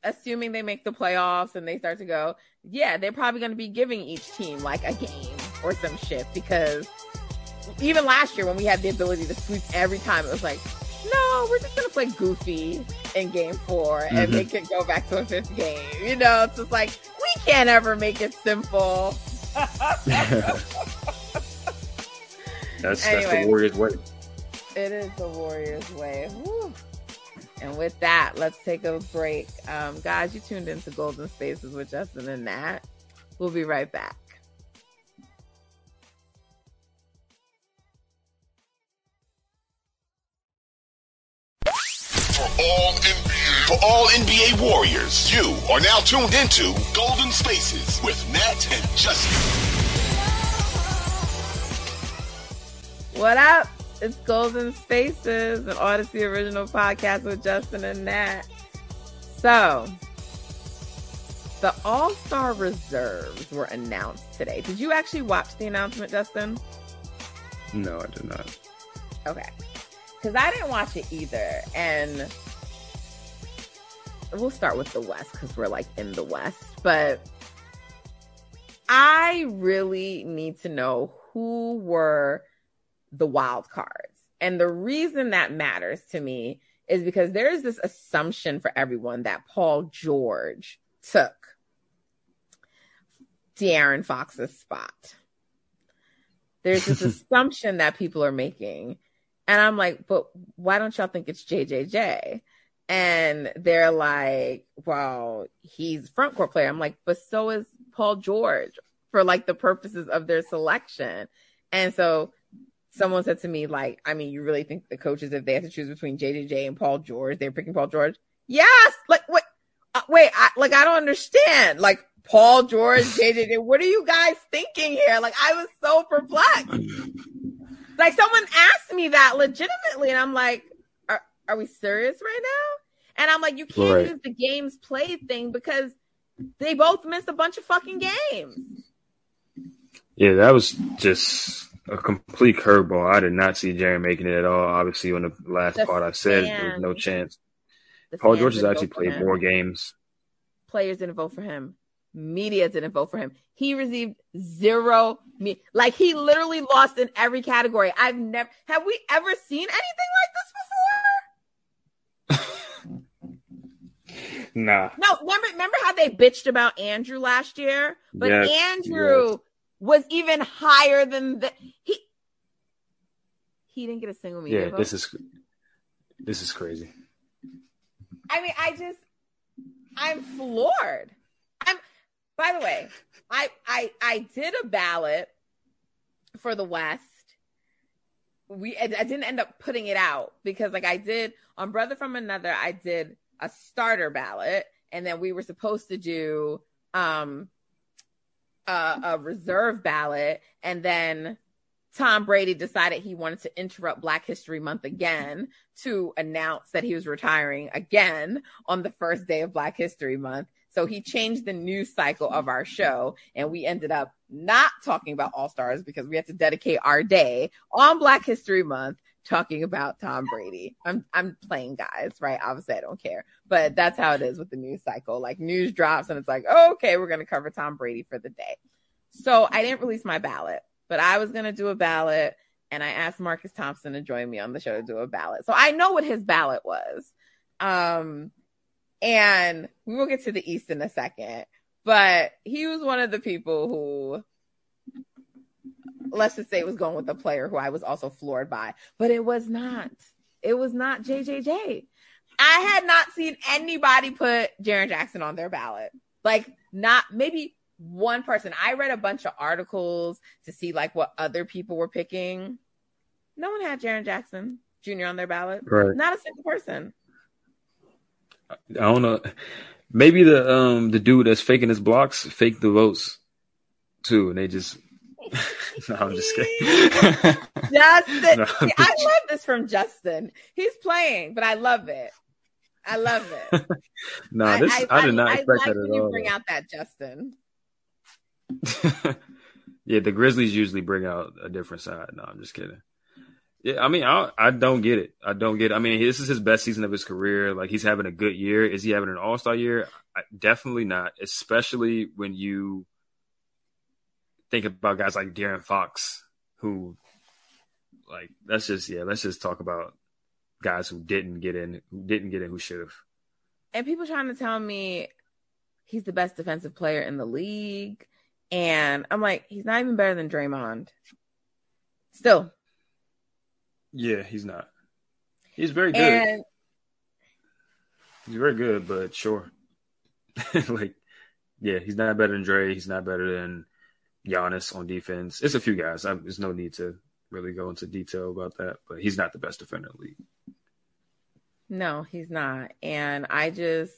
assuming they make the playoffs and they start to go, yeah, they're probably going to be giving each team like a game or some shit because even last year when we had the ability to sweep every time, it was like, no, we're just gonna play goofy in game 4 and mm-hmm. make it go back to a fifth game. You know, it's just like we can't ever make it simple. [laughs] that's anyway, that's the Warriors way. It is the Warriors way. Woo. And with that, let's take a break. Um, guys, you tuned into Golden Spaces with Justin and Nat. We'll be right back. For all NBA, for all NBA Warriors, you are now tuned into Golden Spaces with Nat and Justin. What up? It's Golden Spaces, an Odyssey original podcast with Justin and Nat. So, the All Star reserves were announced today. Did you actually watch the announcement, Justin? No, I did not. Okay. Because I didn't watch it either. And we'll start with the West because we're like in the West. But I really need to know who were the wild cards. And the reason that matters to me is because there is this assumption for everyone that Paul George took De'Aaron Fox's spot. There's this [laughs] assumption that people are making. And I'm like, but why don't y'all think it's JJJ? And they're like, well, he's front court player. I'm like, but so is Paul George for like the purposes of their selection. And so someone said to me, like, I mean, you really think the coaches, if they have to choose between JJJ and Paul George, they're picking Paul George? Yes. Like, what? uh, wait, I, like, I don't understand. Like, Paul George, JJJ, what are you guys thinking here? Like, I was so perplexed. [laughs] like, someone asked me that legitimately, and I'm like, are, are we serious right now? And I'm like, you can't right. use the games played thing because they both missed a bunch of fucking games. Yeah, that was just a complete curveball. I did not see Jaren making it at all. Obviously, on the last the part I said there was no chance. Paul George has actually played more games. Players didn't vote for him. Media didn't vote for him. He received zero me like he literally lost in every category. I've never have we ever seen anything like this before? [laughs] nah. No, remember remember how they bitched about Andrew last year? But yes, Andrew yes was even higher than the he he didn't get a single media yeah vote. this is this is crazy i mean i just i'm floored by the way i i i did a ballot for the west we I didn't end up putting it out because like I did on Brother from Another, I did a starter ballot and then we were supposed to do um a, a reserve ballot, and then Tom Brady decided he wanted to interrupt Black History Month again to announce that he was retiring again on the first day of Black History Month. So he changed the news cycle of our show, and we ended up not talking about All Stars because we had to dedicate our day on Black History Month talking about Tom Brady. I'm I'm playing guys, right? Obviously, I don't care, but that's how it is with the news cycle. Like news drops, and it's like, oh, okay, we're gonna cover Tom Brady for the day. So I didn't release my ballot, but I was gonna do a ballot, and I asked Marcus Thompson to join me on the show to do a ballot. So I know what his ballot was. Um, and we will get to the East in a second. But he was one of the people who let's just say it was going with a player who I was also floored by, but it was not. It was not JJJ. I had not seen anybody put Jaren Jackson on their ballot. Like, not maybe one person. I read a bunch of articles to see like what other people were picking. No one had Jaren Jackson Jr. on their ballot. Right. Not a single person. I don't know. Maybe the um the dude that's faking his blocks faked the votes too, and they just [laughs] no, I'm just kidding. [laughs] Justin, no, See, I love this from Justin. He's playing, but I love it. I love it. [laughs] no, this I, I, I did not I, expect like that at you all. Bring out that Justin. yeah, the Grizzlies usually bring out a different side. No, I'm just kidding. Yeah, I mean, I I don't get it. I don't get it. I mean, this is his best season of his career. Like he's having a good year. Is he having an All Star year? I, definitely not. Especially when you think about guys like De'Aaron Fox, who like let's just yeah, let's just talk about guys who didn't get in, who didn't get in, who should have. And people trying to tell me he's the best defensive player in the league. And I'm like, he's not even better than Draymond. Still. Yeah, he's not. He's very good. And he's very good, but sure. [laughs] like, yeah, he's not better than Dre. He's not better than Giannis on defense. It's a few guys. I, there's no need to really go into detail about that, but he's not the best defender in the league. No, he's not. And I just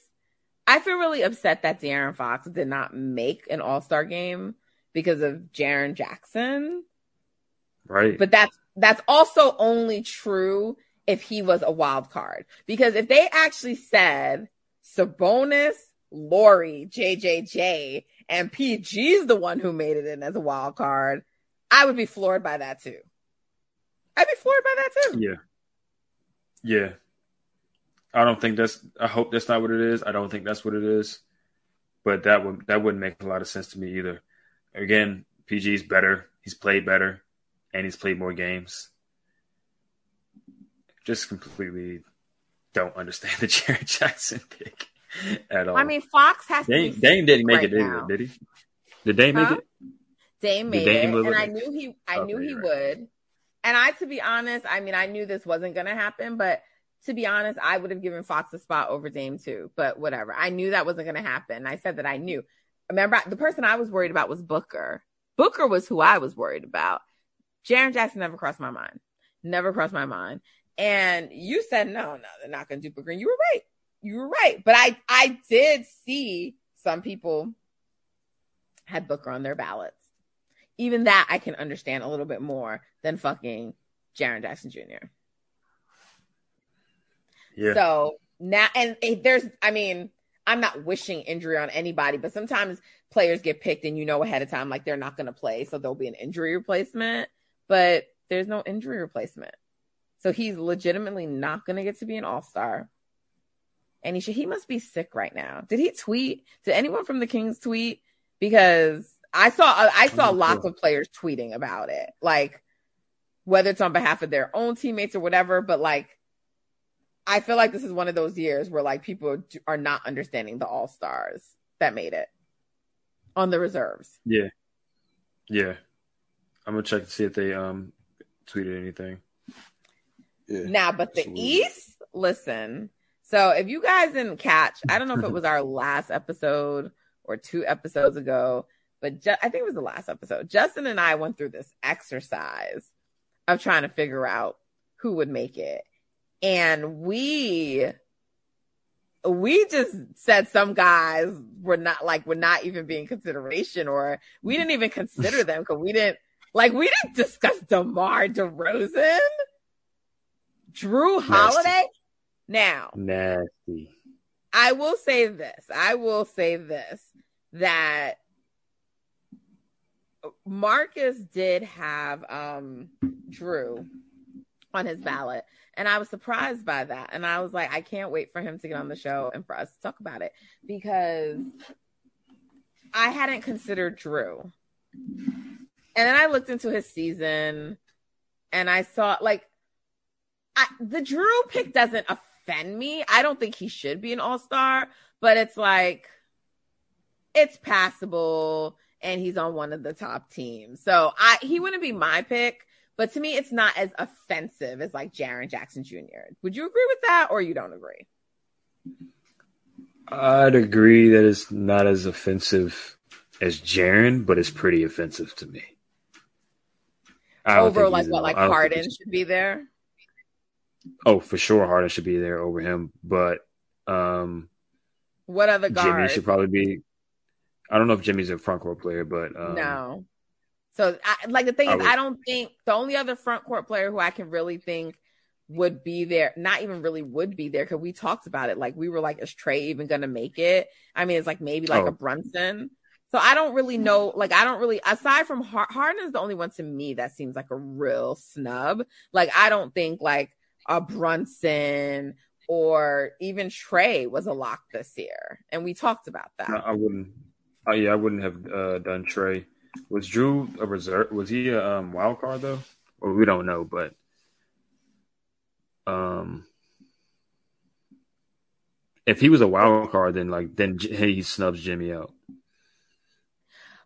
I feel really upset that De'Aaron Fox did not make an All Star game because of Jaren Jackson. Right. But that's that's also only true if he was a wild card. Because if they actually said Sabonis, Lauri, JJJ, and PG's the one who made it in as a wild card, I would be floored by that too. I'd be floored by that too. Yeah. Yeah. I don't think that's. I hope that's not what it is. I don't think that's what it is. But that would that wouldn't make a lot of sense to me either. Again, PG's better. He's played better, and he's played more games. Just completely don't understand the [laughs] Jaren Jackson pick at all. I mean, Fox has Dame, to. Dame didn't make right it, did, he? Did Dame Huh? make it? Dame made Dame it, and I knew he. I knew he right. would. And I, to be honest, I mean, I knew this wasn't going to happen, but to be honest, I would have given Fox a spot over Dame too. But whatever, I knew that wasn't going to happen. I said that I knew. Remember, the person I was worried about was Booker. Booker was who I was worried about. Jaren Jackson never crossed my mind. Never crossed my mind. And you said no, no, they're not going to do Booker. And you were right. You were right. But I, I did see some people had Booker on their ballots. Even that I can understand a little bit more than fucking Jaren Jackson Jr. Yeah. So now, and there's, I mean, I'm not wishing injury on anybody, but sometimes players get picked and you know ahead of time, like they're not going to play. So there'll be an injury replacement, but there's no injury replacement. So he's legitimately not going to get to be an all star. And he should, he must be sick right now. Did he tweet? Did anyone from the Kings tweet? Because I saw, I saw lots sure. of players tweeting about it, like whether it's on behalf of their own teammates or whatever, but like, I feel like this is one of those years where like people are not understanding the all stars that made it on the reserves. Yeah. Yeah. I'm gonna check to see if they um tweeted anything. Yeah. Now, but the East, listen. So if you guys didn't catch, I don't know if it was our [laughs] last episode or two episodes ago, but ju- I think it was the last episode. Justin and I went through this exercise of trying to figure out who would make it. And we we just said some guys were not like were not even being consideration or we didn't even consider them because we didn't like we didn't discuss DeMar DeRozan, Jrue Holiday. Now, Nasty. I will say this. I will say this that Marcus did have um Jrue on his ballot and I was surprised by that and I was like I can't wait for him to get on the show and for us to talk about it because I hadn't considered Jrue. And then I looked into his season and I saw like I, the Jrue pick doesn't offend me. I don't think he should be an all star, but it's like it's passable and he's on one of the top teams. So I he wouldn't be my pick, but to me it's not as offensive as like Jaren Jackson Jr. Would you agree with that or you don't agree? I'd agree that it's not as offensive as Jaren, but it's pretty offensive to me. Over like what like Harden should be there? Oh, for sure, Harden should be there over him, but um, What other Jimmy guards? should probably be. I don't know if Jimmy's a front court player, but um, no. So, I, like the thing I is, would- I don't think the only other front court player who I can really think would be there, not even really would be there, because we talked about it. Like we were like, is Trey even gonna make it? I mean, it's like maybe like Oh. a Brunson. So I don't really know. Like I don't really. Aside from Har- Harden is the only one to me that seems like a real snub. Like I don't think like a Brunson or even Trey was a lock this year, and we talked about that. I, I wouldn't. Oh yeah, I wouldn't have uh, done Trey. Was Jrue a reserve? Was he a um, wild card though? Well, we don't know, but um, if he was a wild card, then like then he snubs Jimmy out.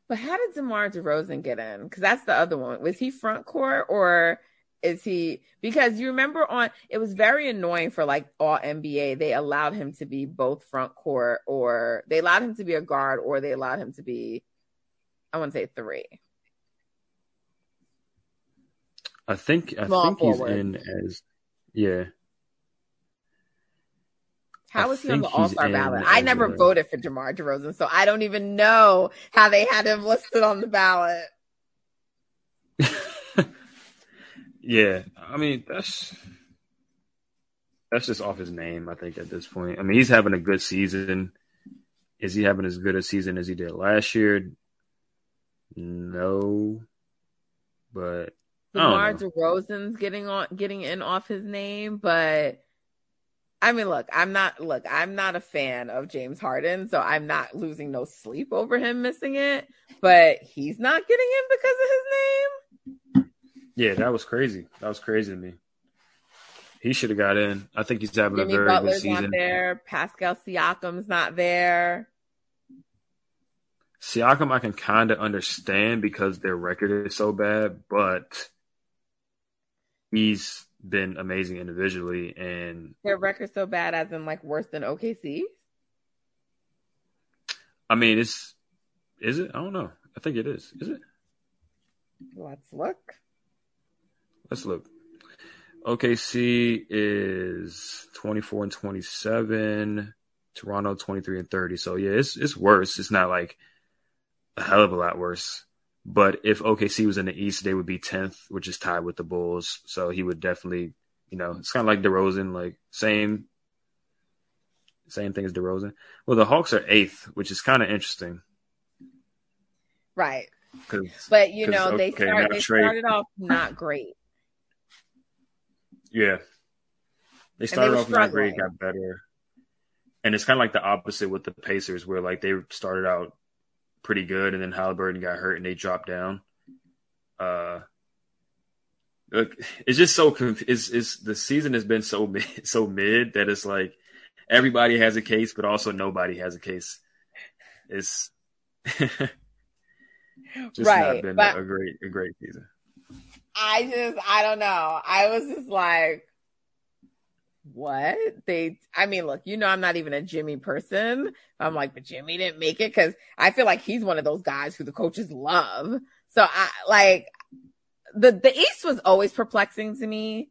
But how did DeMar DeRozan get in? Because that's the other one. Was he front court or is he? Because you remember on it was very annoying for like all NBA. They allowed him to be both front court or they allowed him to be a guard or they allowed him to be, I want to say three. I think I Small think forward. he's in as yeah. How was he on the All Star ballot? I never voted for DeMar DeRozan, so I don't even know how they had him listed on the ballot. [laughs] yeah, I mean that's that's just off his name. I think at this point, I mean he's having a good season. Is he having as good a season as he did last year? No, but DeMar DeRozan's getting on getting in off his name, but I mean, look, I'm not look, I'm not a fan of James Harden, so I'm not losing no sleep over him missing it, but he's not getting in because of his name. Yeah, that was crazy. That was crazy to me. He should have got in. I think he's having Jimmy a very Butler's good season. Not there. Pascal Siakam's not there. Siakam, I can kind of understand because their record is so bad, but he's been amazing individually and their record so bad as in like worse than OKC. I mean, it's is it? I don't know. I think it is. Is it? Let's look. Let's look. OKC is 24 and 27. Toronto 23 and 30. So yeah, it's it's worse. It's not like a hell of a lot worse. But if OKC was in the East, they would be 10th, which is tied with the Bulls. So he would definitely, you know, it's kind of like DeRozan, like same, same thing as DeRozan. Well, the Hawks are eighth, which is kind of interesting. Right. But you know, they, start, they started off not great. Yeah. They started they off struggling. not great, got better. And it's kind of like the opposite with the Pacers, where like they started out pretty good, and then Halliburton got hurt and they dropped down. Uh, look, it's just so it's, it's the season has been so [laughs] mid, so mid that it's like everybody has a case, but also nobody has a case. It's [laughs] just right, not been a great a great season. I just I don't know. I was just like what? They i mean look you know i'm not even a jimmy person. I'm like but jimmy didn't make it because i feel like he's one of those guys who the coaches love. So i like the the east was always perplexing to me.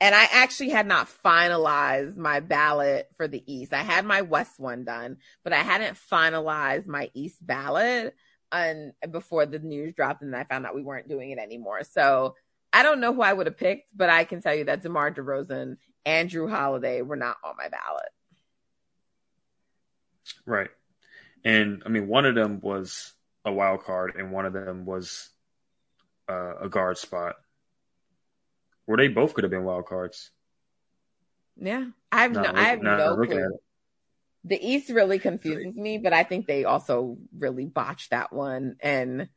And i actually had not finalized my ballot for the east. I had my west one done but i hadn't finalized my east ballot and before the news dropped and i found out we weren't doing it anymore. So I don't know who I would have picked, but I can tell you that DeMar DeRozan and Jrue Holiday were not on my ballot. Right. And I mean, one of them was a wild card, and one of them was uh, a guard spot. Where they both could have been wild cards. Yeah, I have no, I have no clue. The East really confuses me, but I think they also really botched that one, and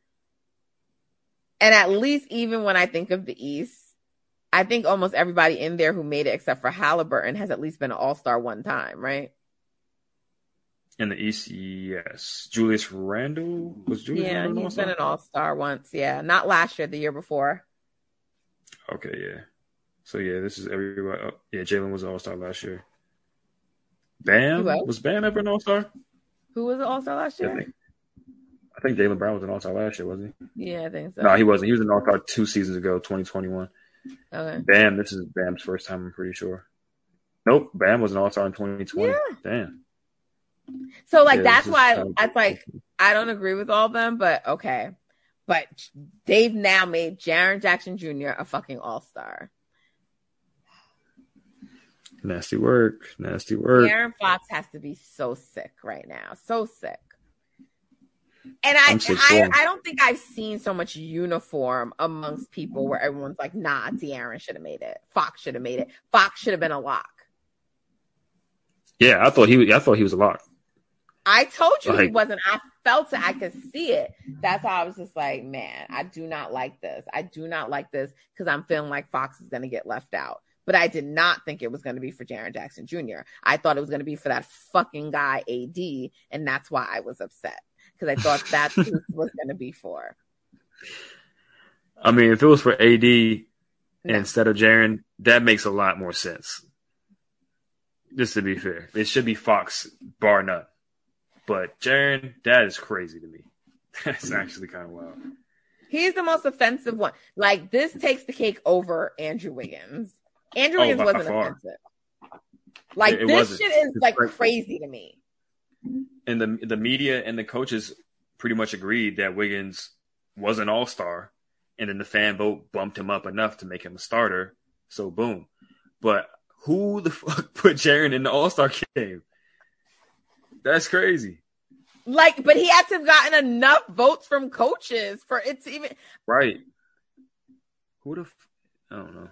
and at least even when I think of the East, I think almost everybody in there who made it, except for Halliburton, has at least been an All Star one time, right? In the East, yes. Julius Randle was Julius. Yeah, Randle he's been an All Star once. Yeah, not last year, the year before. Okay, yeah. So yeah, this is everybody. Oh, yeah, Jalen was an All Star last year. Bam was Bam ever an All Star? Who was an All Star last year? I think, I think Jaylen Brown was an All Star last year, wasn't he? Yeah, I think so. No, he wasn't. He was an All Star two seasons ago, twenty twenty one. Okay. Bam, this is Bam's first time, I'm pretty sure. Nope, Bam was an all star in 2020. Yeah. Damn. So like yeah, that's why that's like I don't agree with all of them, but okay. But they've now made Jaren Jackson Jr. a fucking all star. Nasty work. Nasty work. Aaron Fox has to be so sick right now. So sick. And I, I, I don't think I've seen so much uniform amongst people where everyone's like, nah, De'Aaron should have made it. Fox should have made it. Fox should have been a lock. Yeah, I thought he I thought he was a lock. I told you like, he wasn't. I felt it. I could see it. That's how I was just like, man, I do not like this. I do not like this because I'm feeling like Fox is going to get left out. but I did not think it was going to be for Jaren Jackson Jr. I thought it was going to be for that fucking guy AD, and that's why I was upset because I thought that was going to be for. I mean, if it was for AD No. instead of Jaren, that makes a lot more sense. Just to be fair, it should be Fox, bar none. But Jaren, that is crazy to me. [laughs] That's mm-hmm. actually kind of wild. He's the most offensive one. Like this takes the cake over Andrew Wiggins. Andrew Oh, Wiggins wasn't far. offensive. Like It- it this wasn't. shit is It's like crazy. crazy to me. And the the media and the coaches pretty much agreed that Wiggins was an all star, and then the fan vote bumped him up enough to make him a starter. So boom. But who the [laughs] fuck put Jaren in the All Star game? That's crazy. Like, but he had to have gotten enough votes from coaches for it to even Right. Who the? F- I don't know.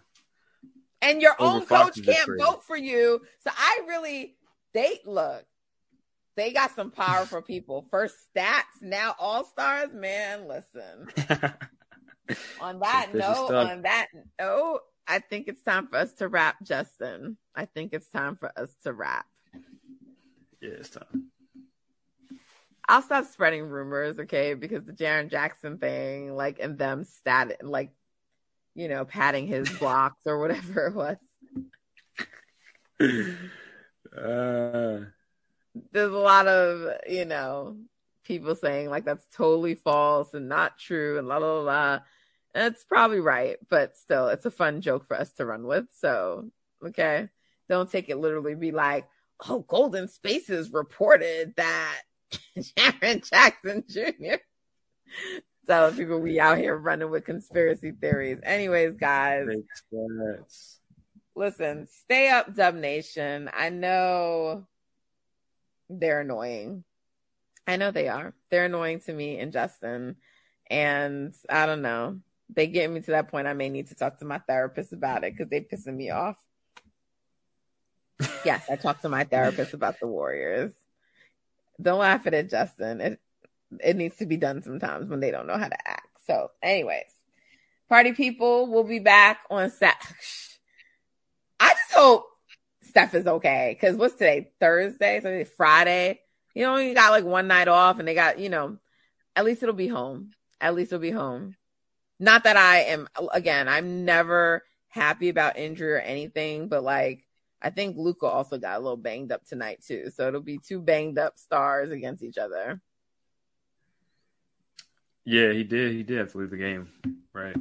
and your Over own Fox coach can't vote for you. So I really they look. They got some powerful people. First stats, now all stars. Man, listen. [laughs] On that note, stuff. on that note, I think it's time for us to wrap, Justin. I think it's time for us to wrap. yeah, it's time. I'll stop spreading rumors, okay? Because the Jaren Jackson thing, like, and them stat, like, you know, patting his [laughs] blocks or whatever it was. [laughs] Uh, There's a lot of, you know, people saying like that's totally false and not true and la la la. That's probably right, but still, it's a fun joke for us to run with. So, okay, don't take it literally. Be like, oh, Golden Spaces reported that [laughs] Jaren Jackson Jr. [laughs] Telling people we out here running with conspiracy theories. Anyways, guys, listen, stay up, Dub Nation. I know they're annoying. I know they are. They're annoying to me and Justin. And I don't know. They get me to that point. I may need to talk to my therapist about it because they're pissing me off. yes, I talked to my therapist about the Warriors. Don't laugh at it, Justin. It it needs to be done sometimes when they don't know how to act. So, anyways, party people we'll be back on Sat. [laughs] I just hope Steph is okay. Cause what's today? Thursday? So Friday. You know, you got like one night off and they got, you know, at least it'll be home. At least it'll be home. Not that I am again, I'm never happy about injury or anything, but like I think Luka also got a little banged up tonight too. So it'll be two banged up stars against each other. Yeah, he did. He did have to leave the game, right?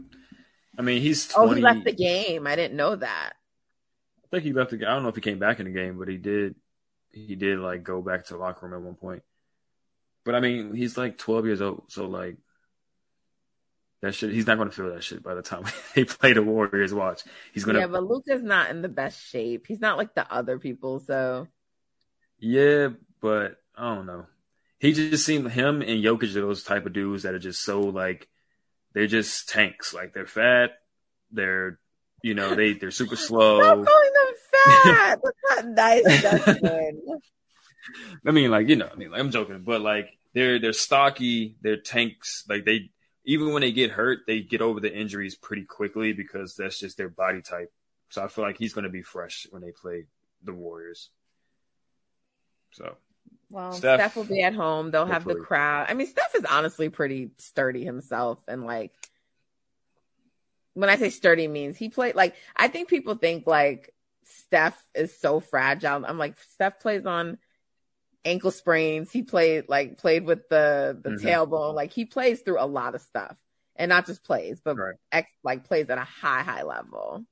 I mean, he's 20. Oh, he left the game. I didn't know that. I think he left the game. I don't know if he came back in the game, but he did. He did like go back to the locker room at one point. But I mean, he's like 12 years old, so like that shit. He's not going to feel that shit by the time [laughs] they play the Warriors. Watch, he's gonna. Yeah, but Luka's not in the best shape. He's not like the other people, so Yeah, but I don't know. He just seemed him and Jokic are those type of dudes that are just so like they're just tanks. Like they're fat, they're you know they they're super [laughs] slow. Stop calling them fat. That's not nice, [laughs] Justin. I mean, like you know, I mean, like, I'm joking, but like they're they're stocky, they're tanks. Like they even when they get hurt, they get over the injuries pretty quickly because that's just their body type. So I feel like he's going to be fresh when they play the Warriors. So Well, Steph, Steph, will be at home. They'll have the crowd. I mean, Steph is honestly pretty sturdy himself, and like when I say sturdy means he played like I think people think like Steph is so fragile. I'm like Steph plays on ankle sprains. He played like played with the the Mhm. tailbone. Like he plays through a lot of stuff, and not just plays, but Right. ex, like plays at a high high level.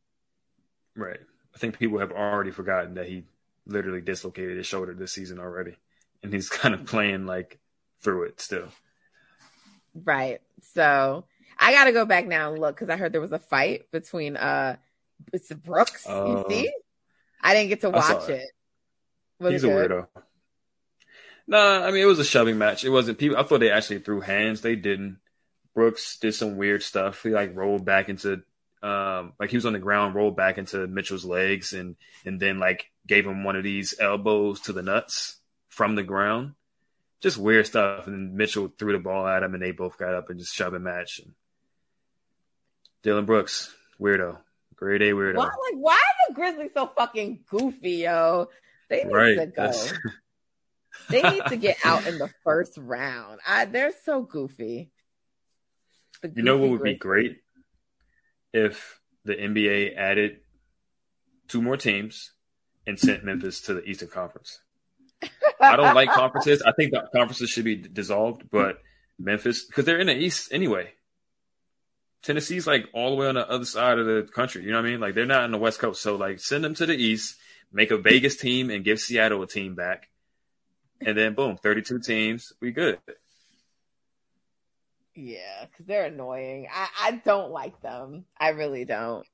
Right. I think people have already forgotten that he literally dislocated his shoulder this season already. And he's [laughs] kind of playing like through it still. Right. So I got to go back now and look because I heard there was a fight between uh, it's Brooks. Oh. you see, I didn't get to watch it. it. He's it a weirdo. Nah, I mean it was a shoving match. It wasn't people I thought they actually threw hands. They didn't. Brooks did some weird stuff. He like rolled back into um like he was on the ground, rolled back into Mitchell's legs and and then like gave him one of these elbows to the nuts from the ground. Just weird stuff. And then Mitchell threw the ball at him and they both got up and just shoving match. And Dillon Brooks, weirdo. Grade A weirdo. Why, like, why are the Grizzlies so fucking goofy, yo? They need Right. to go. [laughs] They need to get out in the first round. I, they're so goofy. The You know what goofy would be great if the NBA added two more teams and sent Memphis to the Eastern Conference. I don't like [laughs] conferences. I think the conferences should be dissolved, but Memphis because they're in the East anyway. Tennessee's like all the way on the other side of the country. You know what I mean? Like they're not on the West Coast, so like send them to the East, make a Vegas team, and give Seattle a team back, and then boom, thirty-two teams, we good. Yeah, because they're annoying. I, I don't like them. I really don't.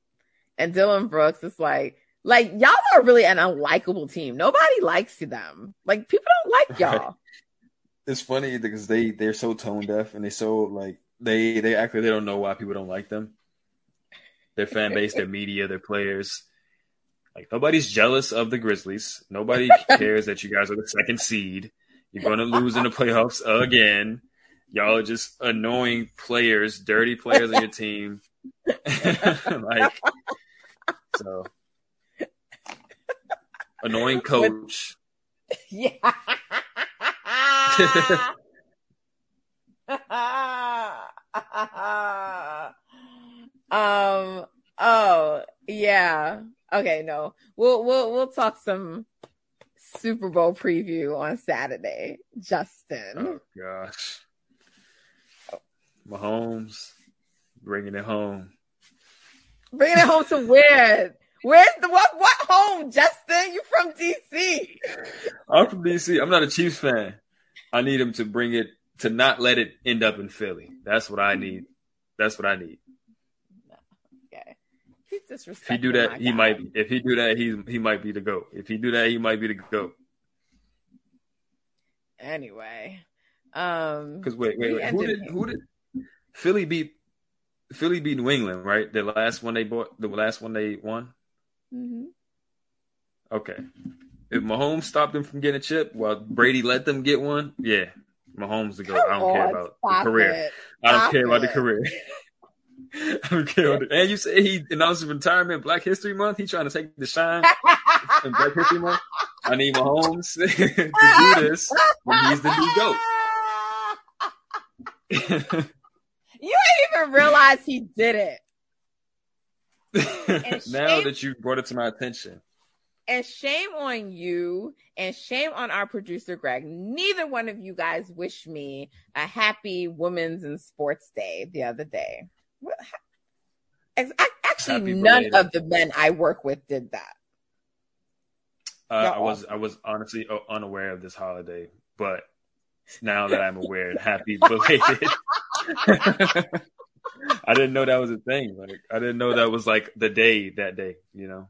And Dillon Brooks is like, like y'all are really an unlikable team. Nobody likes them. Like people don't like [laughs] y'all. It's funny because they they're so tone deaf and they so like they they act like they don't know why people don't like them. Their fan [laughs] base, their media, their players. Like nobody's jealous of the Grizzlies. Nobody [laughs] cares that you guys are the second seed. You're going to lose in the playoffs again. Y'all are just annoying players, dirty players on your team. [laughs] like so annoying coach. yeah. [laughs] um. Oh, yeah. Okay. No. We'll we'll we'll talk some Super Bowl preview on Saturday. Justin. Oh gosh. Mahomes bringing it home. Bringing it home to where? Where's the what? What home, Justin? You from DC? I'm from DC. I'm not a Chiefs fan. I need him to bring it to not let it end up in Philly. That's what I need. That's what I need. Okay. He's If he do that, he might. If he do that, he he might be the goat. If he do that, he might be the goat. Anyway, um, Because wait, wait, wait. Who did who did Philly beat? Philly beat New England, right? The last one they bought, the last one they won. Mm-hmm. Okay. If Mahomes stopped them from getting a chip while Brady let them get one, yeah, Mahomes the goat. I don't Come oh, care about the career. I don't care about the career. I don't care. About the, and you say he announced his retirement Black History Month. He trying to take the shine in Black History Month. I need Mahomes [laughs] to do this when he's the new goat. [laughs] You ain't even realize he did it. [laughs] now that you brought it to my attention, And shame on you and shame on our producer, Greg. Neither one of you guys wished me a happy Women's and Sports Day the other day. What- Ex- ac- Actually, none of the men I work with did that. uh, I was I was honestly uh, unaware of this holiday, but now that I'm aware, [laughs] happy belated. [laughs] I didn't know that was a thing. Like I didn't know that was like the day that day. You know.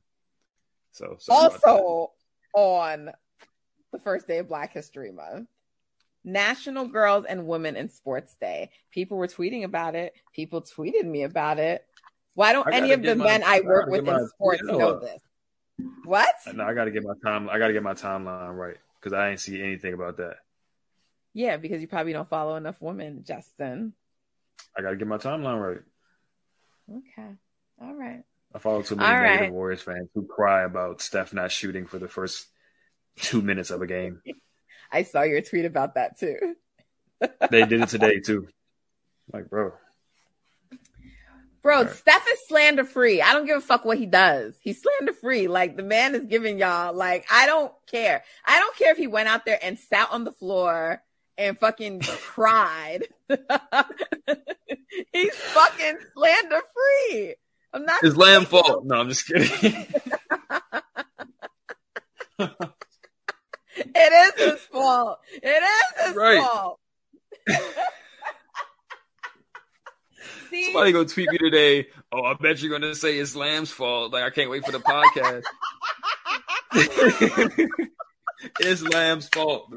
So that. also on the first day of Black History Month. National Girls and Women in Sports Day. People were tweeting about it. People tweeted me about it. Why don't any of the my- men I I work with in sports know up. this? What? No, I got to get my time. I got to get my timeline right because I ain't see anything about that. Yeah, because you probably don't follow enough women, Justin. I got to get my timeline right. Okay. All right. I follow too many All negative right. Warriors fans who cry about Steph not shooting for the first two minutes of a game. [laughs] I saw your tweet about that too. [laughs] They did it today too. Like, bro, Bro, All right. Steph is slander free. I don't give a fuck what he does. He's slander free. Like the man is giving y'all, like, I don't care. I don't care if he went out there and sat on the floor and fucking cried. [laughs] He's fucking slander free. I'm not it's Lamb fault. No, I'm just kidding. [laughs] It is his fault. It is his Right. fault. [laughs] See, Somebody go tweet me today. Oh, I bet you're gonna say it's Lamb's fault. Like I can't wait for the podcast. [laughs] it's Lamb's fault.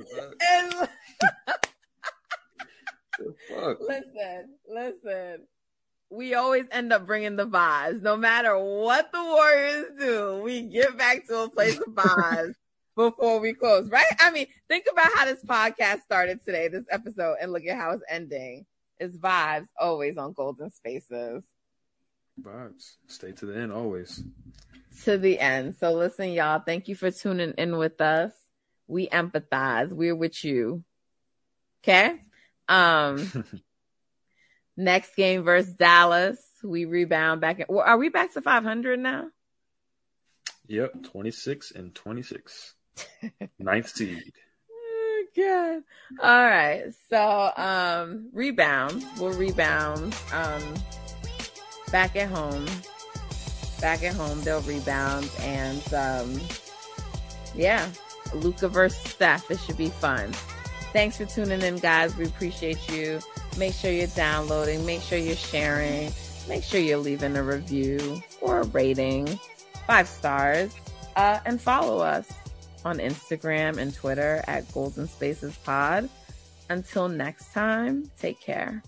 Fuck. listen, listen. We always end up bringing the vibes. No matter what the Warriors do, we get back to a place of vibes [laughs] before we close, right? I mean, think about how this podcast started today, this episode, and look at how it's ending. It's vibes always on Golden Spaces. Vibes. Stay to the end always. To the end. So listen, y'all. Thank you for tuning in with us. We empathize. We're with you. Okay. Um. [laughs] next game versus Dallas. We rebound back. In, are we back to 500 now? Yep, 26 and 26. Ninth seed. [laughs] Oh, God. All right. So, um, rebounds. We'll rebound. Um, back at home. Back at home, they'll rebound. And, um, yeah, Luka versus Steph. It should be fun. Thanks for tuning in, guys. We appreciate you. Make sure you're downloading. Make sure you're sharing. Make sure you're leaving a review or a rating five stars, uh, and follow us on Instagram and Twitter at Golden Spaces Pod. Until next time, take care.